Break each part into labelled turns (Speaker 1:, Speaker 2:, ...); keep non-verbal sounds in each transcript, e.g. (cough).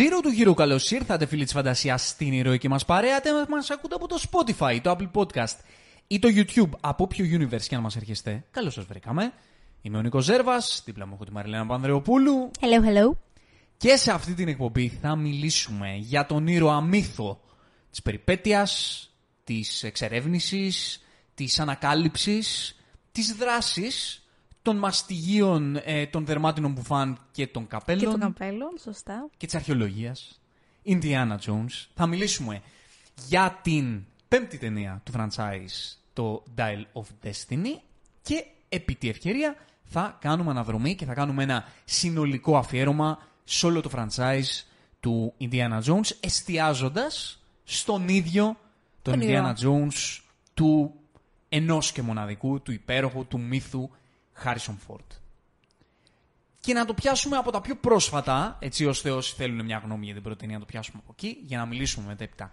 Speaker 1: Zero του γύρου, καλώς ήρθατε φίλοι της φαντασίας στην ηρωική μας παρέα. Μας ακούτε από το Spotify, το Apple Podcast ή το YouTube, από όποιο universe και αν μας έρχεστε. Καλώς σας βρήκαμε. Είμαι ο Νίκος Ζέρβας, δίπλα μου έχω τη Μαριλένα Πανδρεοπούλου.
Speaker 2: Hello, hello.
Speaker 1: Και σε αυτή την εκπομπή θα μιλήσουμε για τον ήρωα μύθο της περιπέτειας, της εξερεύνησης, της ανακάλυψης, της δράσης των μαστιγίων ε, των δερμάτινων μπουφάν και των καπέλων.
Speaker 2: Και των καπέλων, σωστά.
Speaker 1: Και της αρχαιολογίας. Indiana Jones. Θα μιλήσουμε για την πέμπτη ταινία του franchise, το Dial of Destiny. Και επί τη ευκαιρία θα κάνουμε αναδρομή και θα κάνουμε ένα συνολικό αφιέρωμα σε όλο το franchise του Indiana Jones, εστιάζοντας στον ίδιο τον Indiana Jones του ενός και μοναδικού, του υπέροχου, του μύθου Harrison Ford. Και να το πιάσουμε από τα πιο πρόσφατα, έτσι ώστε όσοι θέλουν μια γνώμη για την πρώτη ταινία να το πιάσουμε από εκεί, για να μιλήσουμε μετέπειτα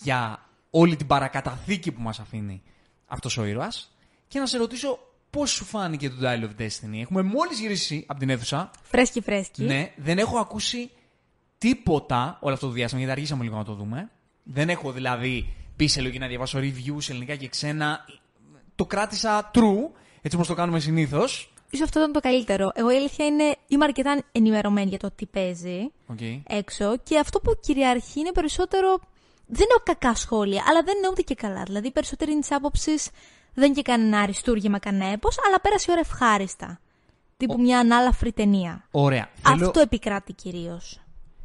Speaker 1: για όλη την παρακαταθήκη που μας αφήνει αυτός ο ήρωας και να σε ρωτήσω πώς σου φάνηκε το Dial of Destiny; Έχουμε μόλις γυρίσει από την αίθουσα.
Speaker 2: Φρέσκι, φρέσκι.
Speaker 1: Ναι, δεν έχω ακούσει τίποτα όλο αυτό το διάστημα, γιατί αργήσαμε λίγο να το δούμε. Δεν έχω δηλαδή πει σε λογική να διαβάσω reviews ελληνικά και ξένα. Το κράτησα true, έτσι όπως το κάνουμε συνήθως.
Speaker 2: Ίσως αυτό ήταν το καλύτερο. Εγώ η αλήθεια είναι είμαι αρκετά ενημερωμένη για το τι παίζει
Speaker 1: Okay.
Speaker 2: έξω και αυτό που κυριαρχεί είναι περισσότερο. Δεν έχω κακά σχόλια, αλλά δεν είναι ούτε και καλά. Δηλαδή, περισσότερη είναι της άποψης δεν είναι και κανένα αριστούργημα κανένα έπος, αλλά πέρασε η ώρα ευχάριστα. Τύπου μια ανάλαφρη ταινία.
Speaker 1: Ωραία. Θέλω,
Speaker 2: Αυτό επικράτει κυρίως.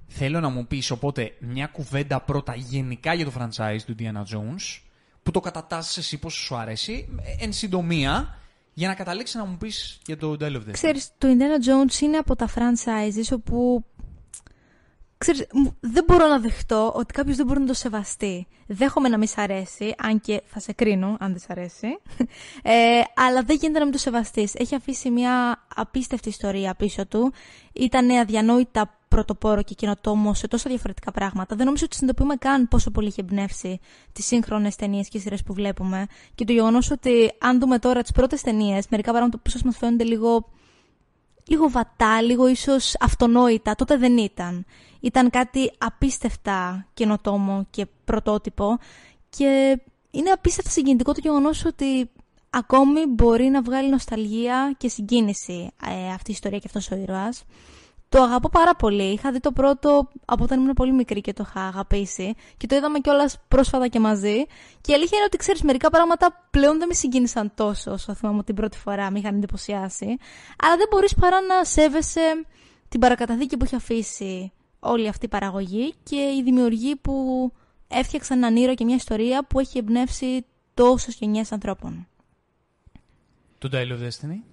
Speaker 1: θέλω να μου πεις οπότε μια κουβέντα πρώτα γενικά για το franchise του Indiana Jones που το κατατάσσεις εσύ πώς σου αρέσει ε, εν συντομία για να καταλήξεις να μου πεις για το Dial of Destiny.
Speaker 2: Ξέρεις, το Indiana Jones είναι από τα franchises όπου ξέρεις, μου- δεν μπορώ να δεχτώ ότι κάποιος δεν μπορεί να το σεβαστεί. Δέχομαι να μη σ' αρέσει, αν και θα σε κρίνω αν δεν σ' αρέσει. Ε, αλλά δεν γίνεται να μην το σεβαστείς. Έχει αφήσει μια απίστευτη ιστορία πίσω του. Ήταν αδιανόητα πρωτοπόρο και καινοτόμο σε τόσα διαφορετικά πράγματα. Δεν νομίζω ότι συνειδητοποιούμε καν πόσο πολύ έχει εμπνεύσει τις σύγχρονες ταινίες και σειρές που βλέπουμε. Και το γεγονός ότι αν δούμε τώρα τις πρώτες ταινίες, μερικά πράγματα που ίσω μας φαίνονται λίγο λίγο βατά, λίγο ίσως αυτονόητα. Τότε δεν ήταν. Ήταν κάτι απίστευτα καινοτόμο και πρωτότυπο και είναι απίστευτα συγκινητικό το γεγονός ότι ακόμη μπορεί να βγάλει νοσταλγία και συγκίνηση ε, αυτή η ιστορία και αυτός ο ήρωας. Το αγαπώ πάρα πολύ. Είχα δει το πρώτο από όταν ήμουν πολύ μικρή και το είχα αγαπήσει. Και το είδαμε κιόλας πρόσφατα και μαζί. Και η αλήθεια είναι ότι ξέρεις, μερικά πράγματα πλέον δεν με συγκίνησαν τόσο όσο θυμάμαι την πρώτη φορά με είχαν εντυπωσιάσει. Αλλά δεν μπορείς παρά να σέβεσαι την παρακαταθήκη που έχει αφήσει όλη αυτή η παραγωγή και οι δημιουργοί που έφτιαξαν έναν ήρωα και μια ιστορία που έχει εμπνεύσει τόσες γενιές ανθρώπων.
Speaker 1: Το Dial of Destiny.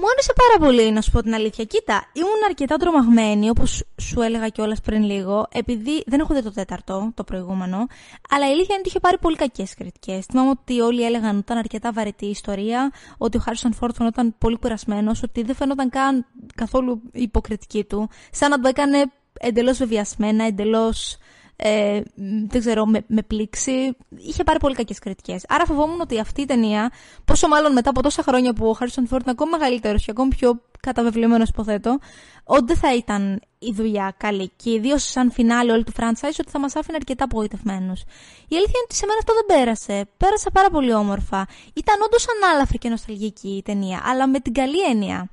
Speaker 2: Μου άρεσε πάρα πολύ, να σου πω την αλήθεια. Κοίτα, ήμουν αρκετά τρομαγμένη, όπως σου έλεγα κιόλας πριν λίγο, επειδή δεν έχω δει το τέταρτο, το προηγούμενο, αλλά η αλήθεια είναι ότι είχε πάρει πολύ κακές κριτικές. Θυμάμαι ότι όλοι έλεγαν ότι ήταν αρκετά βαρετή η ιστορία, ότι ο Χάρισον Φόρτ φαινόταν πολύ κουρασμένος, ότι δεν φαινόταν καν καθόλου η υποκριτική του, σαν να το έκανε εντελώς βεβαιασμένα, εντελώς ε, δεν ξέρω, με, με πλήξη. Είχε πάρει πολύ κακές κριτικές. Άρα φοβόμουν ότι αυτή η ταινία, πόσο μάλλον μετά από τόσα χρόνια που ο Χάρισον Φόρτ είναι ακόμη μεγαλύτερος και ακόμη πιο καταβεβλημένος, υποθέτω, ότι δεν θα ήταν η δουλειά καλή. Και ιδίως σαν φινάλε όλη του franchise, ότι θα μας άφηνε αρκετά απογοητευμένους. Η αλήθεια είναι ότι σε μένα αυτό δεν πέρασε. Πέρασε πάρα πολύ όμορφα. Ήταν όντως ανάλαφρη και νοσταλγική η ταινία, αλλά με την καλή έννοια.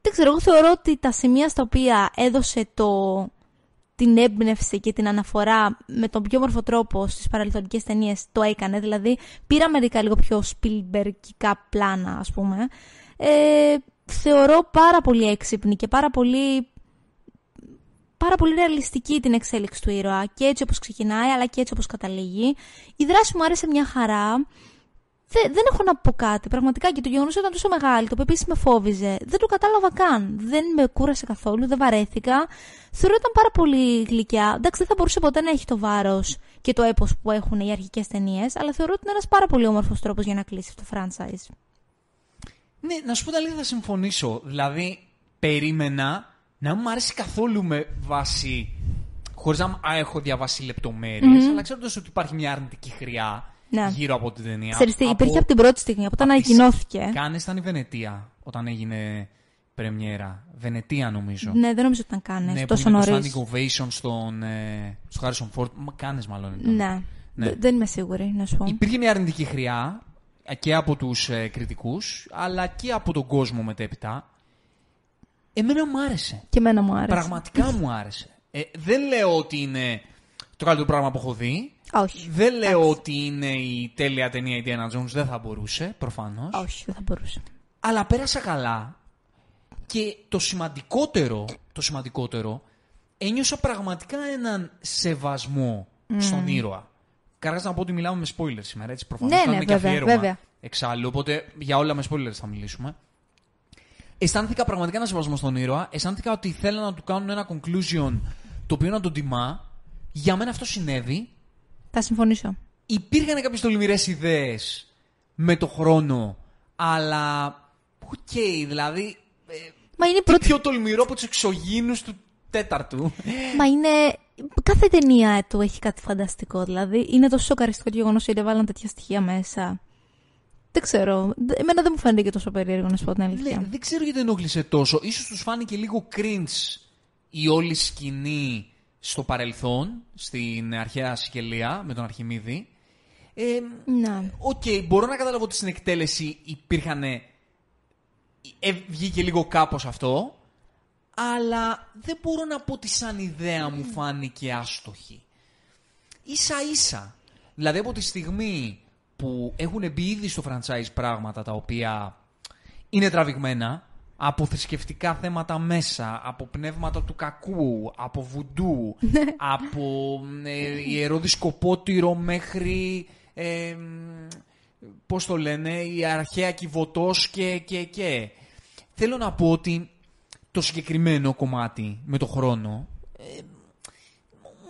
Speaker 2: Δεν ξέρω, εγώ θεωρώ ότι τα σημεία στα οποία έδωσε το, την έμπνευση και την αναφορά με τον πιο όμορφο τρόπο στις παρελθοντικές ταινίες το έκανε. Δηλαδή, πήρα μερικά λίγο πιο σπιλμπερκικά πλάνα, ας πούμε. Ε, θεωρώ πάρα πολύ έξυπνη και πάρα πολύ πάρα πολύ ρεαλιστική την εξέλιξη του ήρωα και έτσι όπως ξεκινάει αλλά και έτσι όπως καταλήγει. Η δράση μου άρεσε μια χαρά. Δεν, δεν έχω να πω κάτι. Πραγματικά και το γεγονός ήταν τόσο μεγάλο, το οποίο επίσης με φόβιζε. Δεν το κατάλαβα καν. Δεν με κούρασε καθόλου, δεν βαρέθηκα. Θεωρώ ήταν πάρα πολύ γλυκιά. Εντάξει, δεν θα μπορούσε ποτέ να έχει το βάρος και το έπος που έχουν οι αρχικές ταινίες, αλλά θεωρώ ότι είναι ένας πάρα πολύ όμορφος τρόπος για να κλείσει αυτό το franchise.
Speaker 1: Ναι, να σου πω τα λίγα θα συμφωνήσω. Δηλαδή, περίμενα να μην μου αρέσει καθόλου με βάση. χωρίς να α, έχω διαβάσει λεπτομέρειες, αλλά ξέροντας ότι υπάρχει μια αρνητική χρειά
Speaker 2: Ναι.
Speaker 1: γύρω από την ταινία.
Speaker 2: Ξέρεις τι, υπήρχε από την πρώτη στιγμή, από όταν
Speaker 1: από τις
Speaker 2: ανακοινώθηκε.
Speaker 1: Κάνε ήταν η Βενετία όταν έγινε πρεμιέρα. Βενετία νομίζω.
Speaker 2: Ναι, δεν νομίζω ότι ήταν καν
Speaker 1: Ναι,
Speaker 2: τόσο
Speaker 1: που είναι το
Speaker 2: νωρίς.
Speaker 1: standing ovation στον, ε, στο Harrison Ford. Μα κάνες μάλλον. ήταν.
Speaker 2: Ναι.
Speaker 1: Ναι.
Speaker 2: Δε- Δεν είμαι σίγουρη, να σου πω.
Speaker 1: Υπήρχε μια αρνητική χρειά ε, και από τους ε, κριτικούς, αλλά και από τον κόσμο μετέπειτα. Εμένα μου άρεσε.
Speaker 2: Και εμένα μου άρεσε.
Speaker 1: Πραγματικά μου άρεσε. Ε, δεν λέω ότι είναι το καλύτερο πράγμα που έχω δει.
Speaker 2: Όχι.
Speaker 1: Δεν λέω ότι είναι η τέλεια ταινία η Diana Jones. Δεν θα μπορούσε, προφανώς.
Speaker 2: Όχι, δεν θα μπορούσε.
Speaker 1: Αλλά πέρασα καλά και το σημαντικότερο, το σημαντικότερο, ένιωσα πραγματικά έναν σεβασμό στον ήρωα. Καταρχάς να πω ότι μιλάμε με spoilers σήμερα, έτσι προφανώς.
Speaker 2: Ναι, ναι,
Speaker 1: Κάνουμε και
Speaker 2: βέβαια,
Speaker 1: αφιέρωμα
Speaker 2: βέβαια.
Speaker 1: Εξάλλου, οπότε για όλα με spoilers θα μιλήσουμε. Αισθάνθηκα πραγματικά ένα σεβασμό στον ήρωα. Αισθάνθηκα ότι θέλαν να του κάνουν ένα conclusion το οποίο να τον τιμά. Για μένα αυτό συνέβη.
Speaker 2: Θα συμφωνήσω.
Speaker 1: Υπήρχαν κάποιες τολμηρές ιδέες με το χρόνο, αλλά. Οκ, δηλαδή. ε,
Speaker 2: Μα είναι η
Speaker 1: τι
Speaker 2: πρώτη.
Speaker 1: πιο τολμηρό από τους εξωγήινους του τέταρτου.
Speaker 2: Μα είναι. Κάθε ταινία του έχει κάτι φανταστικό. Δηλαδή είναι τόσο σοκαριστικό το γεγονός ότι βάλαν τέτοια στοιχεία μέσα. Δεν ξέρω. Δε- Εμένα δεν μου φαίνεται και τόσο περίεργο να σου πω την αλήθεια.
Speaker 1: Ναι, δεν ξέρω γιατί ενόχλησε τόσο. Ίσως τους φάνηκε λίγο cringe η όλη σκηνή στο παρελθόν, στην αρχαία Σικελία με τον Αρχιμήδη. Ε,
Speaker 2: Ναι.
Speaker 1: Οκ, μπορώ να καταλάβω ότι στην εκτέλεση υπήρχαν. Ε, βγήκε λίγο κάπως αυτό. Αλλά δεν μπορώ να πω ότι σαν ιδέα μου φάνηκε άστοχη. Ίσα ίσα. Δηλαδή από τη στιγμή που έχουν μπει ήδη στο franchise πράγματα τα οποία είναι τραβηγμένα από θρησκευτικά θέματα μέσα, από πνεύματα του κακού, από βουντού, από ε, ιερό δισκοπότηρο μέχρι, ε, πώς το λένε, η αρχαία κυβωτός και, και, και. Θέλω να πω ότι το συγκεκριμένο κομμάτι με το χρόνο ε,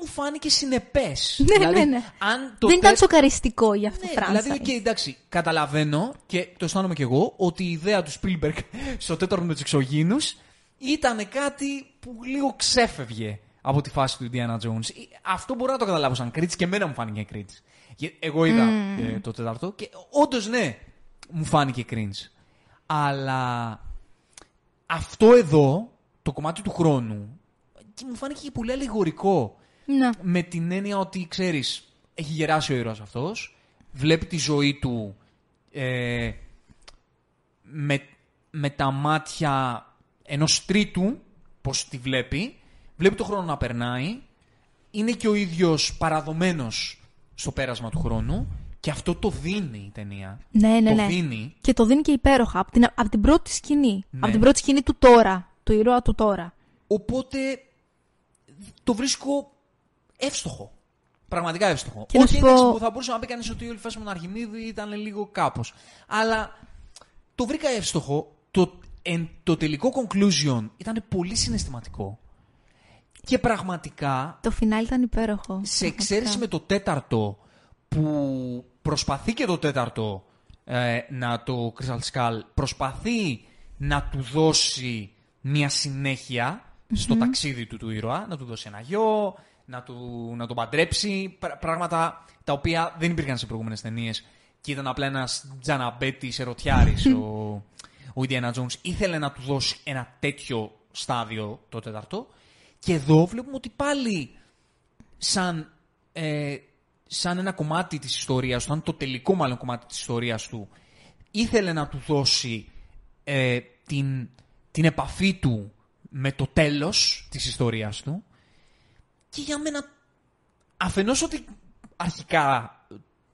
Speaker 1: μου φάνηκε συνεπές.
Speaker 2: Ναι,
Speaker 1: δηλαδή,
Speaker 2: ναι, ναι.
Speaker 1: Αν το
Speaker 2: δεν ήταν
Speaker 1: τε-
Speaker 2: σοκαριστικό για αυτό
Speaker 1: ναι,
Speaker 2: το franchise.
Speaker 1: δηλαδή, οκ, εντάξει, καταλαβαίνω και το αισθάνομαι κι εγώ ότι η ιδέα του Spielberg (laughs) στο τέταρτο με τους εξωγήινους ήταν κάτι που λίγο ξέφευγε από τη φάση του Indiana Jones. Ε, Αυτό μπορώ να το καταλάβω σαν κριτική και εμένα μου φάνηκε κρίτης. Και Εγώ είδα ε, το τέταρτο και όντως ναι, μου φάνηκε cringe. Αλλά αυτό εδώ, το κομμάτι του χρόνου, και μου φάνηκε και πολύ αλληγορικό.
Speaker 2: Ναι.
Speaker 1: Με την έννοια ότι, ξέρεις, έχει γεράσει ο ήρωας αυτός, βλέπει τη ζωή του ε, με, με τα μάτια ενός τρίτου, πώς τη βλέπει, βλέπει το χρόνο να περνάει, είναι και ο ίδιος παραδομένος στο πέρασμα του χρόνου και αυτό το δίνει η ταινία.
Speaker 2: Ναι, ναι,
Speaker 1: το
Speaker 2: ναι.
Speaker 1: δίνει.
Speaker 2: Και το δίνει και υπέροχα. Από την, από την πρώτη σκηνή.
Speaker 1: Ναι.
Speaker 2: Από την πρώτη σκηνή του τώρα. Του ήρωα του τώρα.
Speaker 1: Οπότε το βρίσκω εύστοχο. Πραγματικά εύστοχο.
Speaker 2: Και να
Speaker 1: Όχι
Speaker 2: σου
Speaker 1: εντάξει,
Speaker 2: πω-
Speaker 1: που θα μπορούσε να πει κανείς ότι η όλη φάση με τον Αρχιμίδη ήταν λίγο κάπως. Αλλά το βρήκα εύστοχο. Το, εν, το τελικό conclusion ήταν πολύ συναισθηματικό. Και πραγματικά,
Speaker 2: Το φινάλι ήταν υπέροχο.
Speaker 1: σε εξαίρεση με το τέταρτο, που προσπαθεί και το τέταρτο ε, να το Crystal Skull, προσπαθεί να του δώσει μια συνέχεια στο ταξίδι του του ήρωα, να του δώσει ένα γιο, να, του, να τον παντρέψει, πρα- πράγματα τα οποία δεν υπήρχαν σε προηγούμενες ταινίες και ήταν απλά ένας τζαναμπέτης ερωτιάρης ο, ο Indiana Jones. Ήθελε να του δώσει ένα τέτοιο στάδιο το τέταρτο. Και εδώ βλέπουμε ότι πάλι σαν, ε, σαν ένα κομμάτι της ιστορίας του, σαν το τελικό μάλλον κομμάτι της ιστορίας του, ήθελε να του δώσει ε, την, την επαφή του με το τέλος της ιστορίας του και για μένα αφενός ότι αρχικά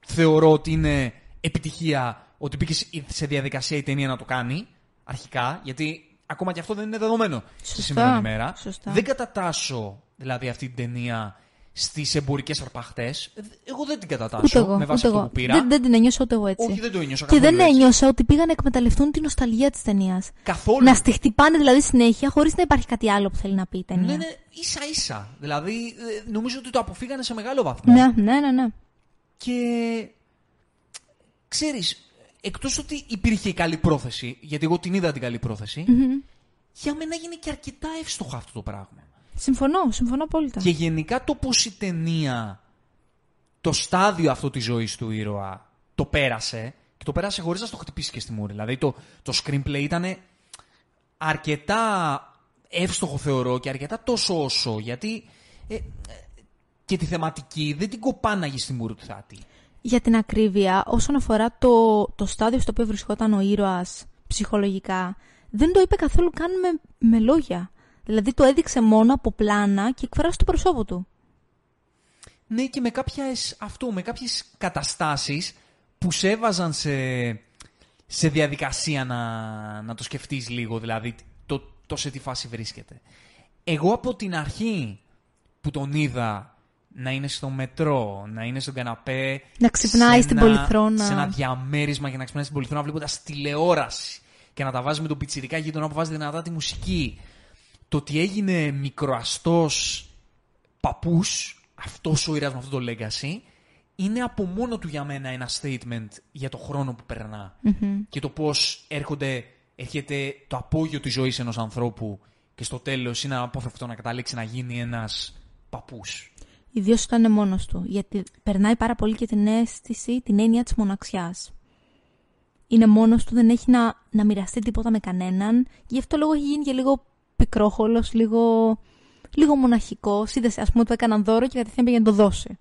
Speaker 1: θεωρώ ότι είναι επιτυχία ότι μπήκε σε διαδικασία η ταινία να το κάνει αρχικά, γιατί ακόμα και αυτό δεν είναι δεδομένο στη
Speaker 2: Σωστά,
Speaker 1: σημερινή ημέρα.
Speaker 2: σωστά.
Speaker 1: Δεν κατατάσσω δηλαδή αυτή την ταινία στις εμπορικές αρπαχτές. Εγώ δεν την κατατάσω
Speaker 2: Ούτε εγώ.
Speaker 1: με βάση
Speaker 2: Ούτε
Speaker 1: αυτό
Speaker 2: εγώ.
Speaker 1: που πήρα.
Speaker 2: Δεν, δεν την ένιωσα ούτε εγώ έτσι.
Speaker 1: Όχι, δεν το ένιωσα
Speaker 2: και δεν
Speaker 1: καθόλου έτσι.
Speaker 2: ένιωσα ότι πήγαν να εκμεταλλευτούν την νοσταλγία της ταινίας.
Speaker 1: Καθόλου.
Speaker 2: Να στη χτυπάνε δηλαδή συνέχεια χωρίς να υπάρχει κάτι άλλο που θέλει να πει η ταινία.
Speaker 1: Ναι, ναι, ίσα ίσα. Δηλαδή, ε, νομίζω ότι το αποφύγανε σε μεγάλο βαθμό.
Speaker 2: ναι, ναι, ναι, ναι.
Speaker 1: Και ξέρεις, εκτός ότι υπήρχε η καλή πρόθεση, γιατί εγώ την είδα την καλή πρόθεση, για μένα έγινε και αρκετά εύστοχο αυτό το πράγμα.
Speaker 2: Συμφωνώ, συμφωνώ απόλυτα.
Speaker 1: Και γενικά το πως η ταινία, το στάδιο αυτό της ζωής του ήρωα, το πέρασε, και το πέρασε χωρίς να στο χτυπήσει και στη μούρη. Δηλαδή το, το screenplay ήταν αρκετά εύστοχο θεωρώ και αρκετά τόσο όσο, γιατί ε, ε, και τη θεματική δεν την κοπάναγε στη μούρη του θάτη.
Speaker 2: Για την ακρίβεια, όσον αφορά το, το στάδιο στο οποίο βρισκόταν ο ήρωας ψυχολογικά, δεν το είπε καθόλου καν με, με λόγια. Δηλαδή το έδειξε μόνο από πλάνα και εκφράσει το προσώπο του.
Speaker 1: Ναι, και με κάποιες, αυτό, με κάποιες καταστάσεις που σε έβαζαν σε, σε διαδικασία να, να το σκεφτείς λίγο, δηλαδή το, το σε τι φάση βρίσκεται. Εγώ από την αρχή που τον είδα να είναι στο μετρό, να είναι στον καναπέ.
Speaker 2: Να ξυπνάει
Speaker 1: σε
Speaker 2: στην
Speaker 1: ένα-
Speaker 2: πολυθρόνα.
Speaker 1: Σε ένα διαμέρισμα για να ξυπνάει στην πολυθρόνα βλέποντας τηλεόραση και να τα βάζει με τον πιτσιρικά γείτονα που βάζει δυνατά τη μουσική. Το ότι έγινε μικροαστός παππούς, αυτός ο ήρωας με αυτό το legacy, είναι από μόνο του για μένα ένα statement για το χρόνο που περνά. Και το πώς έρχονται, έρχεται το απόγειο της ζωής ενός ανθρώπου και στο τέλος είναι απόφευκτο να καταλήξει να γίνει ένας παππούς.
Speaker 2: Ιδίως όταν είναι μόνος του. Γιατί περνάει πάρα πολύ και την αίσθηση, την έννοια της μοναξιάς. Είναι μόνος του, δεν έχει να, να μοιραστεί τίποτα με κανέναν. Γι' αυτό λόγο έχει γίνει και λίγο πικρόχολο, λίγο, λίγο μοναχικό. Είδε, ας πούμε, του έκαναν δώρο και κατευθείαν πήγε να το δώσει.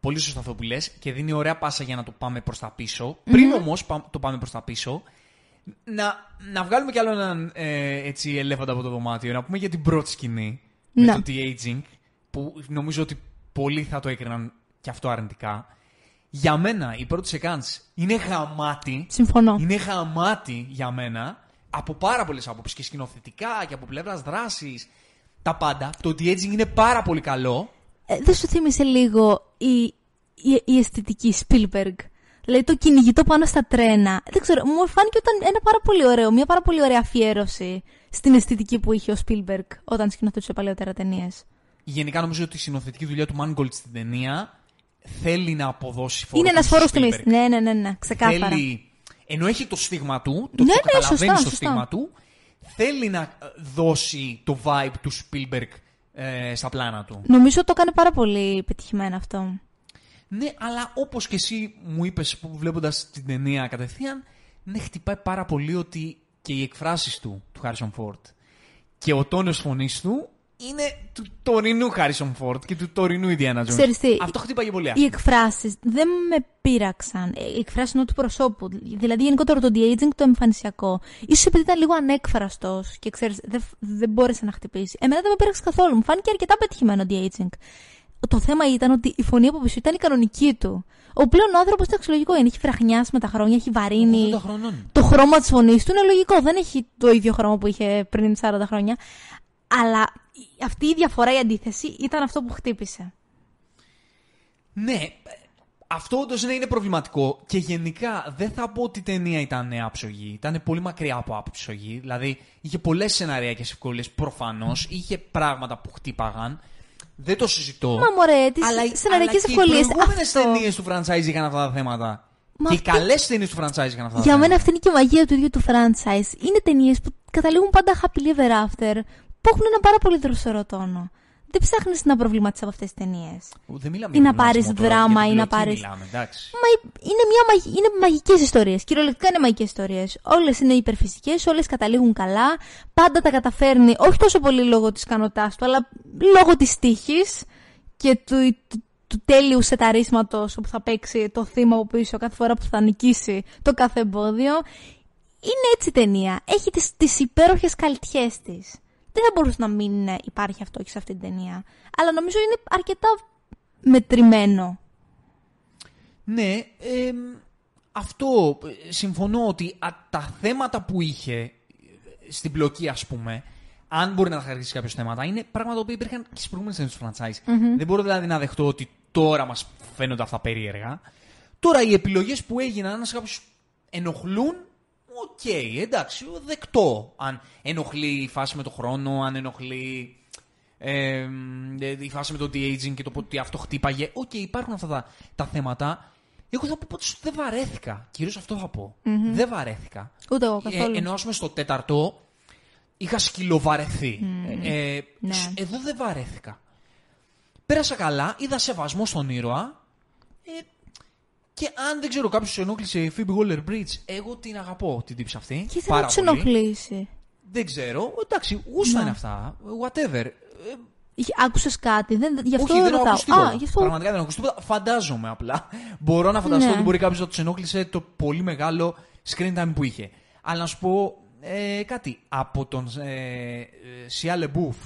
Speaker 1: Πολύ σωστά αυτό που λες και δίνει ωραία πάσα για να το πάμε προς τα πισω Πριν όμως πα- το πάμε προς τα πίσω, να, να βγάλουμε κι άλλο έναν ε, έτσι ελέφαντα από το δωμάτιο, να πούμε για την πρώτη σκηνή με
Speaker 2: Ναι.
Speaker 1: το de-aging, που νομίζω ότι πολλοί θα το έκριναν και αυτό αρνητικά. Για μένα η πρώτη σεκάνς είναι γαμάτη,
Speaker 2: Συμφωνώ.
Speaker 1: είναι γαμάτη για μένα από πάρα πολλές άποψεις και σκηνοθετικά και από πλευράς δράσης, τα πάντα. Το de-aging είναι πάρα πολύ καλό.
Speaker 2: Ε, δεν σου θύμισε λίγο η, η, η αισθητική Spielberg; Δηλαδή το κυνηγητό πάνω στα τρένα. Δεν ξέρω, μου φάνηκε όταν ένα πάρα πολύ ωραίο, μια πάρα πολύ ωραία αφιέρωση στην αισθητική που είχε ο Spielberg όταν σκηνοθετούσε παλαιότερα ταινίες.
Speaker 1: Γενικά νομίζω ότι η συνοθετική δουλειά του Mangold στην ταινία θέλει να αποδώσει φόρο
Speaker 2: Είναι ένας
Speaker 1: στον
Speaker 2: φόρος τιμή.
Speaker 1: Spielberg.
Speaker 2: Ναι, ναι, ναι, ναι, ξεκάθαρα.
Speaker 1: Θέλει, ενώ έχει το στίγμα του, το,
Speaker 2: Ναι,
Speaker 1: το
Speaker 2: ναι,
Speaker 1: καταλαβαίνει
Speaker 2: σωστά,
Speaker 1: το
Speaker 2: σωστά.
Speaker 1: στίγμα του, θέλει να ε, δώσει το vibe του Spielberg ε, στα πλάνα του.
Speaker 2: Νομίζω το έκανε πάρα πολύ πετυχημένο αυτό.
Speaker 1: Ναι, αλλά όπως και εσύ μου είπες που βλέποντας την ταινία κατευθείαν, ναι, χτυπάει πάρα πολύ ότι και οι εκφράσεις του, του Harrison Ford και ο τόνος φωνής του είναι του τωρινού Harrison Ford και του τωρινού Indiana Jones.
Speaker 2: Ξέρεις τι,
Speaker 1: Αυτό χτύπαγε πολύ
Speaker 2: Οι
Speaker 1: άσχημα.
Speaker 2: εκφράσεις δεν με πείραξαν. Ε, Οι εκφράσεις είναι του προσώπου. Δηλαδή, γενικότερα το de-aging το εμφανισιακό. σω επειδή ήταν λίγο ανέκφραστος και ξέρεις, δεν, δεν μπόρεσε να χτυπήσει. Εμένα δεν με πείραξε καθόλου. Μου φάνηκε αρκετά πετυχημένο de-aging. Το θέμα ήταν ότι η φωνή από πίσω ήταν η κανονική του. Ο πλέον άνθρωπος είναι αξιολογικό. Είναι, έχει βραχνιάσει με τα χρόνια, έχει βαρύνει.
Speaker 1: 80 χρονών.
Speaker 2: Το χρώμα της φωνής του είναι λογικό. Δεν έχει το ίδιο χρώμα που είχε πριν 40 χρόνια. Αλλά αυτή η διαφορά, η αντίθεση, ήταν αυτό που χτύπησε.
Speaker 1: Ναι, ε, αυτό όντως ναι, είναι προβληματικό και γενικά δεν θα πω ότι η ταινία ήταν άψογη. Ήταν πολύ μακριά από άψογη. Δηλαδή είχε πολλές σεναριακέ ευκολίες προφανώς. Είχε πράγματα που χτύπαγαν. Δεν το συζητώ.
Speaker 2: Μα μωρέ, τις σεναριακές ευκολίες.
Speaker 1: Οι προηγούμενε ταινίες του franchise είχαν αυτά τα θέματα.
Speaker 2: Μα
Speaker 1: και οι
Speaker 2: αυτή-
Speaker 1: καλές ταινίες του franchise είχαν αυτά τα
Speaker 2: Για μένα
Speaker 1: θέματα.
Speaker 2: αυτή είναι και η μαγεία του ίδιου του franchise. Είναι ταινίες που καταλήγουν πάντα happy ever after, που έχουν ένα πάρα πολύ δροσερό τόνο. Δεν ψάχνεις να προβληματίσει από αυτές τις ταινίες.
Speaker 1: Δεν μιλάμε
Speaker 2: ή
Speaker 1: για
Speaker 2: να πάρεις
Speaker 1: προβληματισμό τώρα,
Speaker 2: δράμα
Speaker 1: για
Speaker 2: ή να
Speaker 1: επιλογή
Speaker 2: πάρεις-
Speaker 1: Μιλάμε, εντάξει.
Speaker 2: Μα είναι, μια μαγ... είναι μαγικές ιστορίες. Κυριολεκτικά είναι μαγικές ιστορίες. Όλες είναι υπερφυσικές, όλες καταλήγουν καλά. Πάντα τα καταφέρνει, όχι τόσο πολύ λόγω της ικανότητάς του, αλλά λόγω της τύχης και του, του, του τέλειου σεταρίσματος όπου θα παίξει το θύμα από πίσω κάθε φορά που θα νικήσει το κάθε εμπόδιο. Είναι έτσι η ταινία. Έχει τις, τις υπέροχες καλυτιές της. Δεν θα μπορούσε να μην ε, υπάρχει αυτό και σε αυτή την ταινία. Αλλά νομίζω είναι αρκετά μετρημένο.
Speaker 1: Ναι, εμ, αυτό ε, συμφωνώ ότι α, τα θέματα που είχε ε, στην πλοκή, ας πούμε, αν μπορεί να τα χαρακτηρίσει κάποιος θέματα, είναι πράγματα που υπήρχαν και στις προηγούμενες ταινίες του franchise. Δεν μπορώ δηλαδή να δεχτώ ότι τώρα μας φαίνονται αυτά περίεργα. Τώρα οι επιλογές που έγιναν, αν σε κάποιους ενοχλούν, οκ, εντάξει, δεκτό. Αν ενοχλεί η φάση με το χρόνο, αν ενοχλεί ε, η φάση με το de-aging και το ότι αυτό χτύπαγε. Οκ, υπάρχουν αυτά τα, τα θέματα. Εγώ θα πω πως δεν βαρέθηκα. Κυρίως αυτό θα πω. Δεν βαρέθηκα.
Speaker 2: Ούτε εγώ καθόλου.
Speaker 1: Ε, ενώ ας πούμε στο τέταρτο είχα σκυλοβαρεθεί. Ε, ε,
Speaker 2: Ναι.
Speaker 1: σ- Εδώ δεν βαρέθηκα. Πέρασα καλά, είδα σεβασμό στον ήρωα. Ε, Και αν δεν ξέρω κάποιος ενόχλησε η Phoebe Waller Bridge, εγώ την αγαπώ την τύψη αυτή.
Speaker 2: Και δεν θα τους ενοχλήσει.
Speaker 1: Δεν ξέρω. Εντάξει, γούστα
Speaker 2: Ναι.
Speaker 1: είναι αυτά. Whatever. Ε,
Speaker 2: Άκουσες κάτι, δεν, γι' αυτό
Speaker 1: Όχι, δεν έχω
Speaker 2: ρωτάω.
Speaker 1: ακούσει τίποτα.
Speaker 2: Α, γι' αυτό.
Speaker 1: Πραγματικά δεν έχω ακούσει τίποτα. Φαντάζομαι απλά. (laughs) Μπορώ να φανταστώ
Speaker 2: Ναι.
Speaker 1: ότι μπορεί κάποιος να τους ενόχλησε το πολύ μεγάλο screen time που είχε. Αλλά να σου πω ε, κάτι. Από τον ε, Σιά Λεμπούφ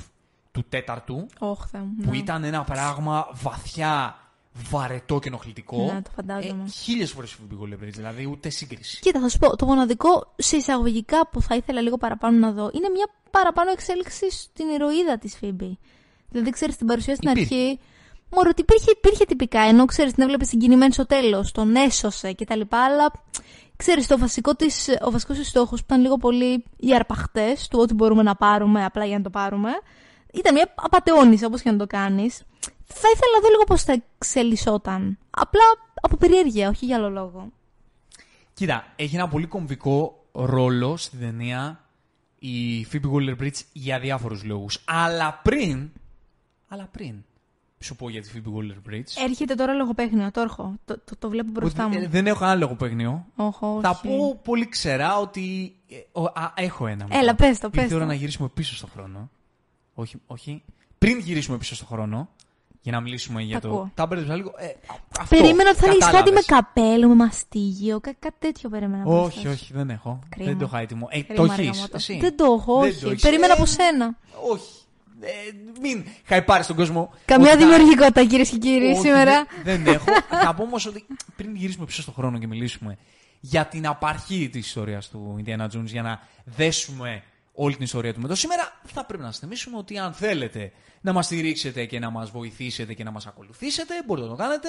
Speaker 1: του τέταρτου,
Speaker 2: Όχι, Θεέ μου.
Speaker 1: που
Speaker 2: ναι.
Speaker 1: ήταν ένα πράγμα βαθιά βαρετό και ενοχλητικό.
Speaker 2: Ναι, το φαντάζομαι.
Speaker 1: Ε, Χίλιες φορές Φίμπη δηλαδή ούτε σύγκριση.
Speaker 2: Κοίτα, θα σου πω, το μοναδικό σε εισαγωγικά που θα ήθελα λίγο παραπάνω να δω είναι μια παραπάνω εξέλιξη στην ηρωίδα της Φίμπη. Δηλαδή, ξέρεις την παρουσία στην
Speaker 1: Υπήρχε.
Speaker 2: αρχή. Μωρό, ότι υπήρχε, υπήρχε τυπικά, ενώ ξέρεις, την έβλεπες συγκινημένη στο τέλος, τον έσωσε κτλ. Αλλά ξέρεις, το βασικό της, ο βασικός της στόχος που ήταν λίγο πολύ οι αρπαχτές του ό,τι μπορούμε να πάρουμε απλά για να το πάρουμε. Ήταν μια απαταιώνισα, όπως και να το κάνεις. Θα ήθελα να δω λίγο πώς θα εξελισσόταν. Απλά από περιέργεια, όχι για άλλο λόγο.
Speaker 1: Κοίτα, έχει ένα πολύ κομβικό ρόλο στην ταινία η Phoebe Waller-Bridge για διάφορους λόγους. Αλλά πριν, αλλά πριν σου πω για τη Phoebe Waller-Bridge,
Speaker 2: Έρχεται τώρα λογοπαίγνιο, το έρχο. Το, το, το βλέπω μπροστά
Speaker 1: ότι,
Speaker 2: μου.
Speaker 1: ε, δεν έχω κανένα λογοπαίγνιο.
Speaker 2: Όχι, όχι.
Speaker 1: Θα πω πολύ ξερά ότι ε, ο- α, έχω ένα. μετά.
Speaker 2: Έλα, πες το,
Speaker 1: Ήρθε
Speaker 2: πες
Speaker 1: η ώρα
Speaker 2: το.
Speaker 1: να γυρίσουμε πίσω στον χρόνο. Όχι, όχι. Πριν γυρίσουμε πίσω στον χρόνο, για να μιλήσουμε για το...
Speaker 2: ακούω.
Speaker 1: Τα μπέρδεψα λίγο. Ε, αυτό,
Speaker 2: Περίμενα ότι θα έλεγε κάτι με
Speaker 1: κατάλαβες.
Speaker 2: καπέλο, με μαστίγιο, κά, κάτι τέτοιο περίμενα. από
Speaker 1: Όχι,
Speaker 2: εσάς.
Speaker 1: όχι, δεν έχω.
Speaker 2: Κρίμα.
Speaker 1: Δεν το είχα έτοιμο. Ε, το
Speaker 2: Κρίμα, ρε
Speaker 1: έχεις.
Speaker 2: γαμώτο.
Speaker 1: Εσύ.
Speaker 2: Δεν το έχω,
Speaker 1: Δεν
Speaker 2: όχι.
Speaker 1: το έχεις.
Speaker 2: Περίμενα
Speaker 1: Ε,
Speaker 2: από σένα.
Speaker 1: Όχι. Ε, μην χαϊπάρεις τον κόσμο.
Speaker 2: Καμία
Speaker 1: Ότι θα-
Speaker 2: δημιουργικότητα, κυρίες και κύριοι,
Speaker 1: Όχι,
Speaker 2: σήμερα.
Speaker 1: Δεν, δεν έχω. Θα πω όμως ότι πριν γυρίσουμε πίσω στον χρόνο και μιλήσουμε για την απαρχή της ιστορίας του Indiana Jones, για να δέσουμε όλη την ιστορία του με το σήμερα, θα πρέπει να σας θυμίσουμε ότι αν θέλετε να μας στηρίξετε και να μας βοηθήσετε και να μας ακολουθήσετε, μπορείτε να το κάνετε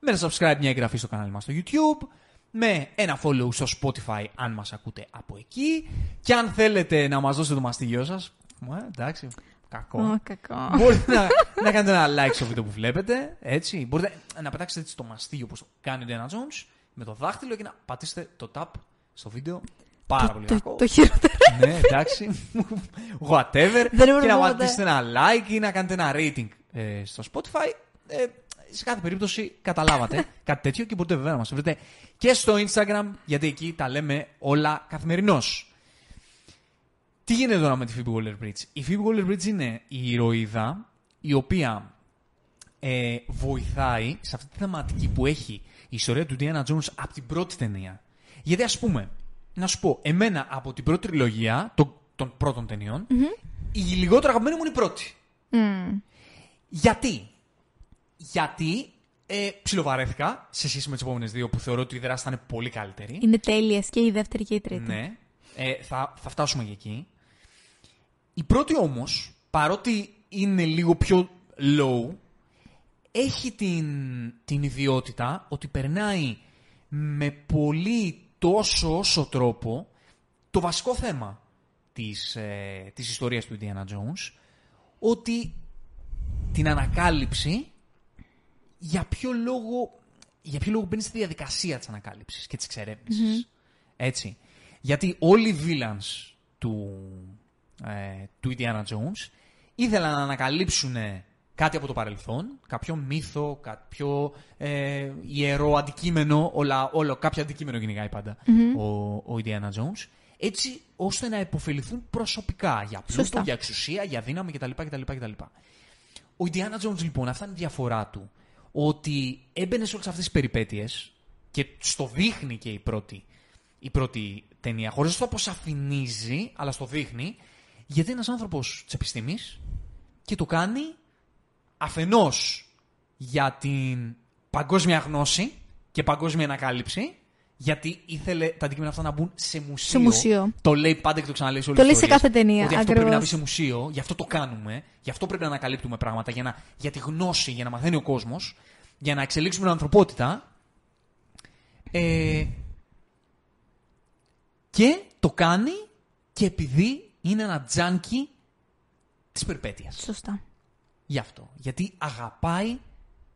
Speaker 1: με ένα subscribe, μια εγγραφή στο κανάλι μας στο YouTube, με ένα follow στο Spotify αν μας ακούτε από εκεί και αν θέλετε να μας δώσετε το μαστίγιο σας, ε, εντάξει, κακό.
Speaker 2: Ω, κακό.
Speaker 1: Μπορείτε να, να κάνετε ένα like στο βίντεο που βλέπετε. Έτσι. Μπορείτε να πετάξετε έτσι το μαστίγιο όπως το κάνει ο Indiana Jones με το δάχτυλο και να πατήσετε το tap στο βίντεο. Πάρα πολύ
Speaker 2: Το,
Speaker 1: κακό.
Speaker 2: το χειρότερο. (laughs)
Speaker 1: ναι, εντάξει. Whatever.
Speaker 2: Δεν μπορώ
Speaker 1: και
Speaker 2: να
Speaker 1: να
Speaker 2: πω
Speaker 1: πατήσετε ένα like ή να κάνετε ένα rating ε, στο Spotify. Ε, σε κάθε περίπτωση καταλάβατε (laughs) κάτι τέτοιο και μπορείτε βέβαια να μας βρείτε και στο Instagram γιατί εκεί τα λέμε όλα καθημερινώς. Τι γίνεται τώρα με τη Phoebe Waller-Bridge. Η Phoebe Waller-Bridge είναι η ηρωίδα η οποία ε, βοηθάει σε αυτή τη θεματική που έχει η ιστορία του Indiana Jones από την πρώτη ταινία. Γιατί ας πούμε, να σου πω, εμένα από την πρώτη τριλογία το- των πρώτων ταινιών, η λιγότερο αγαπημένη μου είναι η πρώτη.
Speaker 2: Μμμ.
Speaker 1: Γιατί; Γιατί ε, ψιλοβαρέθηκα σε σχέση με τις επόμενες δύο που θεωρώ ότι η δράση θα είναι πολύ καλύτερη.
Speaker 2: Είναι τέλειες και η δεύτερη και η τρίτη.
Speaker 1: Ναι. Ε, θα, θα φτάσουμε και εκεί. Η πρώτη όμως, παρότι είναι λίγο πιο low, έχει την, την ιδιότητα ότι περνάει με πολύ τόσο όσο τρόπο το βασικό θέμα της, ε, της ιστορίας του Indiana Jones, ότι την ανακάλυψη για ποιο λόγο, για ποιο λόγο μπαίνει στη διαδικασία της ανακάλυψης και της εξερεύνησης. Έτσι. Γιατί όλοι οι villains του, ε, του Indiana Jones ήθελαν να ανακαλύψουν κάτι από το παρελθόν, κάποιο μύθο, κάποιο ε, ιερό αντικείμενο, όλα, όλο, κάποιο αντικείμενο κυνηγάει πάντα ο, ο Indiana Jones, έτσι ώστε να υποφεληθούν προσωπικά για πλούτο,
Speaker 2: Σωστά.
Speaker 1: για εξουσία, για δύναμη κτλ. κτλ, κτλ. Ο Indiana Jones λοιπόν, αυτά είναι η διαφορά του. Ότι έμπαινε σε όλες αυτές τις περιπέτειες και στο δείχνει και η πρώτη, η πρώτη ταινία, χωρίς να το αποσαφηνίζει, αλλά στο δείχνει, γιατί είναι ένας άνθρωπος της επιστήμης και το κάνει αφενός για την παγκόσμια γνώση και παγκόσμια ανακάλυψη, γιατί ήθελε τα αντικείμενα αυτά να μπουν σε μουσείο.
Speaker 2: Σε μουσείο.
Speaker 1: Το λέει πάντα και το ξαναλέει σε όλες
Speaker 2: Το
Speaker 1: τις
Speaker 2: λέει σε
Speaker 1: ιστορίες,
Speaker 2: κάθε ταινία,
Speaker 1: Ότι αυτό πρέπει να μπει
Speaker 2: ακριβώς.
Speaker 1: σε μουσείο, γι' αυτό το κάνουμε, γι' αυτό πρέπει να ανακαλύπτουμε πράγματα, για, να, για τη γνώση, για να μαθαίνει ο κόσμος, για να εξελίξουμε την ανθρωπότητα. Ε, και το κάνει και επειδή είναι ένα τζάνκι της περιπέτειας.
Speaker 2: Σωστά.
Speaker 1: Γι' αυτό. Γιατί αγαπάει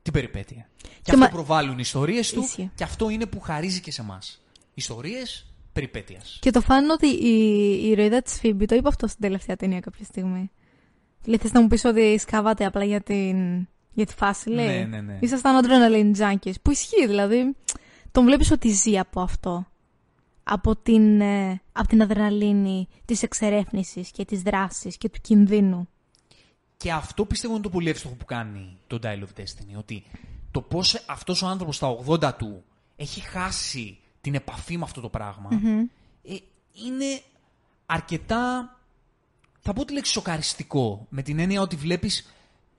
Speaker 1: την περιπέτεια. Και,
Speaker 2: Και
Speaker 1: αυτό
Speaker 2: μα-
Speaker 1: προβάλλουν οι ιστορίες του
Speaker 2: Ισχύει.
Speaker 1: και αυτό είναι που χαρίζει και σε εμάς. Ιστορίες περιπέτειας.
Speaker 2: Και το φάνηκε ότι η, η ηρωίδα της Φίμπη το είπε αυτό στην τελευταία ταινία κάποια στιγμή. Λέει, θες να μου πεις ότι σκάβατε απλά για, την, για τη φάση, λέει.
Speaker 1: Ναι, ναι, ναι.
Speaker 2: Ήσασταν adrenaline junkies. Που ισχύει, δηλαδή. τον βλέπεις ότι ζει από αυτό. Από την, ε, από την αδρεναλίνη της εξερεύνησης και της δράσης και του κινδύνου.
Speaker 1: Και αυτό πιστεύω είναι το πολύ εύστοχο που κάνει το Dial of Destiny. Ότι το πώς αυτός ο άνθρωπος στα 80 του έχει χάσει την επαφή με αυτό το πραγμα ε, είναι αρκετά, θα πω τη λέξη σοκαριστικό. Με την έννοια ότι βλέπεις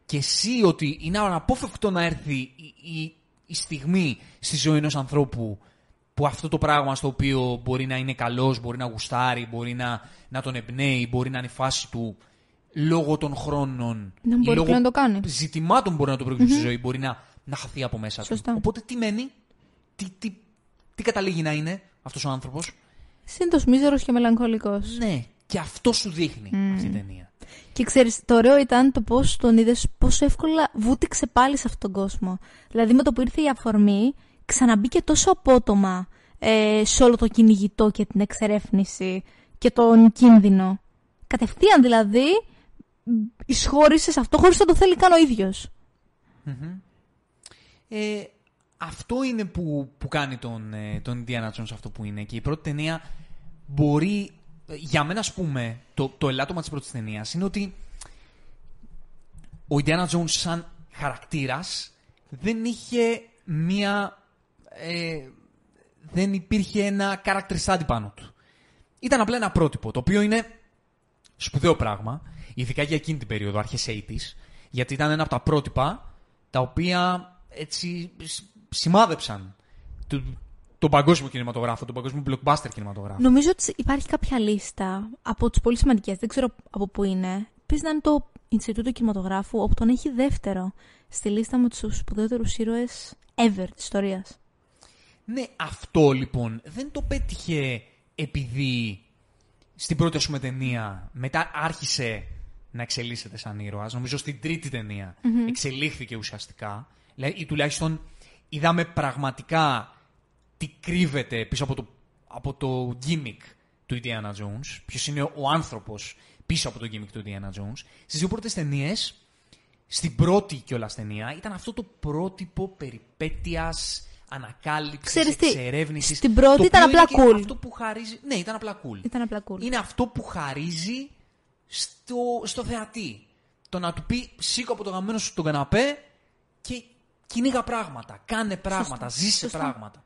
Speaker 1: και εσύ ότι είναι αναπόφευκτο να έρθει η, η, η στιγμή στη ζωή ενός ανθρώπου που αυτό το πράγμα στο οποίο μπορεί να είναι καλός, μπορεί να γουστάρει, μπορεί να, να τον εμπνέει, μπορεί να είναι η φάση του λόγω των χρόνων
Speaker 2: Να
Speaker 1: ή
Speaker 2: μπορεί
Speaker 1: λόγω
Speaker 2: πλέον να το κάνει.
Speaker 1: ζητημάτων μπορεί να το προκύψει στη ζωή, μπορεί να, να χαθεί από μέσα
Speaker 2: Σωστά.
Speaker 1: του. Οπότε τι μένει, τι, τι, τι καταλήγει να είναι αυτός ο άνθρωπος;
Speaker 2: Σύντος μίζερος και μελαγχολικός.
Speaker 1: Ναι, και αυτό σου δείχνει αυτή η ταινία.
Speaker 2: Και ξέρεις, το ωραίο ήταν το πώς τον είδες, πόσο εύκολα βούτυξε πάλι σε αυτόν τον κόσμο. Δηλαδή με το που ήρθε η αφορμή, ξαναμπήκε τόσο απότομα ε, σε όλο το κυνηγητό και την εξερεύνηση και τον κίνδυνο. Κατευθείαν δηλαδή εισχώρησες σε αυτό χωρίς να το θέλει καν ο ίδιος.
Speaker 1: Ε, αυτό είναι που, που κάνει τον, ε, τον Indiana Jones αυτό που είναι. Και η πρώτη ταινία μπορεί. ε, Για μένα, ας πούμε, το, το ελάττωμα της πρώτης ταινίας είναι ότι ο Indiana Jones, σαν χαρακτήρας, δεν είχε μία. Ε, δεν υπήρχε ένα character study πάνω του. Ήταν απλά ένα πρότυπο, το οποίο είναι σπουδαίο πράγμα, ειδικά για εκείνη την περίοδο, αρχές 80's, γιατί ήταν ένα από τα πρότυπα τα οποία έτσι σ- σημάδεψαν το, τον παγκόσμιο κινηματογράφο, τον παγκόσμιο blockbuster κινηματογράφο.
Speaker 2: Νομίζω ότι υπάρχει κάποια λίστα από τις πολύ σημαντικές, δεν ξέρω από πού είναι. Πες να είναι το Ινστιτούτο Κινηματογράφου, όπου τον έχει δεύτερο στη λίστα με τους σπουδαιότερους ήρωες ever της ιστορίας.
Speaker 1: Ναι, αυτό λοιπόν δεν το πέτυχε επειδή στην πρώτη ας πούμε ταινία μετά άρχισε να εξελίσσεται σαν ήρωας. Νομίζω στην τρίτη ταινία εξελίχθηκε ουσιαστικά. Δηλαδή, ή τουλάχιστον είδαμε πραγματικά τι κρύβεται πίσω από το, από το gimmick του Indiana Jones. Ποιος είναι ο άνθρωπος πίσω από το gimmick του Indiana Jones. Στις δύο πρώτες ταινίες στην πρώτη κιόλας ταινία ήταν αυτό το πρότυπο περιπέτειας, ανακάλυψης,
Speaker 2: Ξέρεις τι,
Speaker 1: εξερεύνησης.
Speaker 2: στην πρώτη
Speaker 1: το
Speaker 2: ήταν
Speaker 1: οποίο
Speaker 2: απλά
Speaker 1: είναι και
Speaker 2: cool.
Speaker 1: Αυτό που χαρίζει... Ναι, ήταν απλά cool.
Speaker 2: Ήταν απλά cool.
Speaker 1: Είναι αυτό που χαρίζει στο, στο θεατή. Το να του πει σήκω από το γαμμένο σου τον καναπέ και κυνήγα πράγματα, κάνε πράγματα,
Speaker 2: Σωστά.
Speaker 1: ζήσε
Speaker 2: Σωστά.
Speaker 1: πράγματα.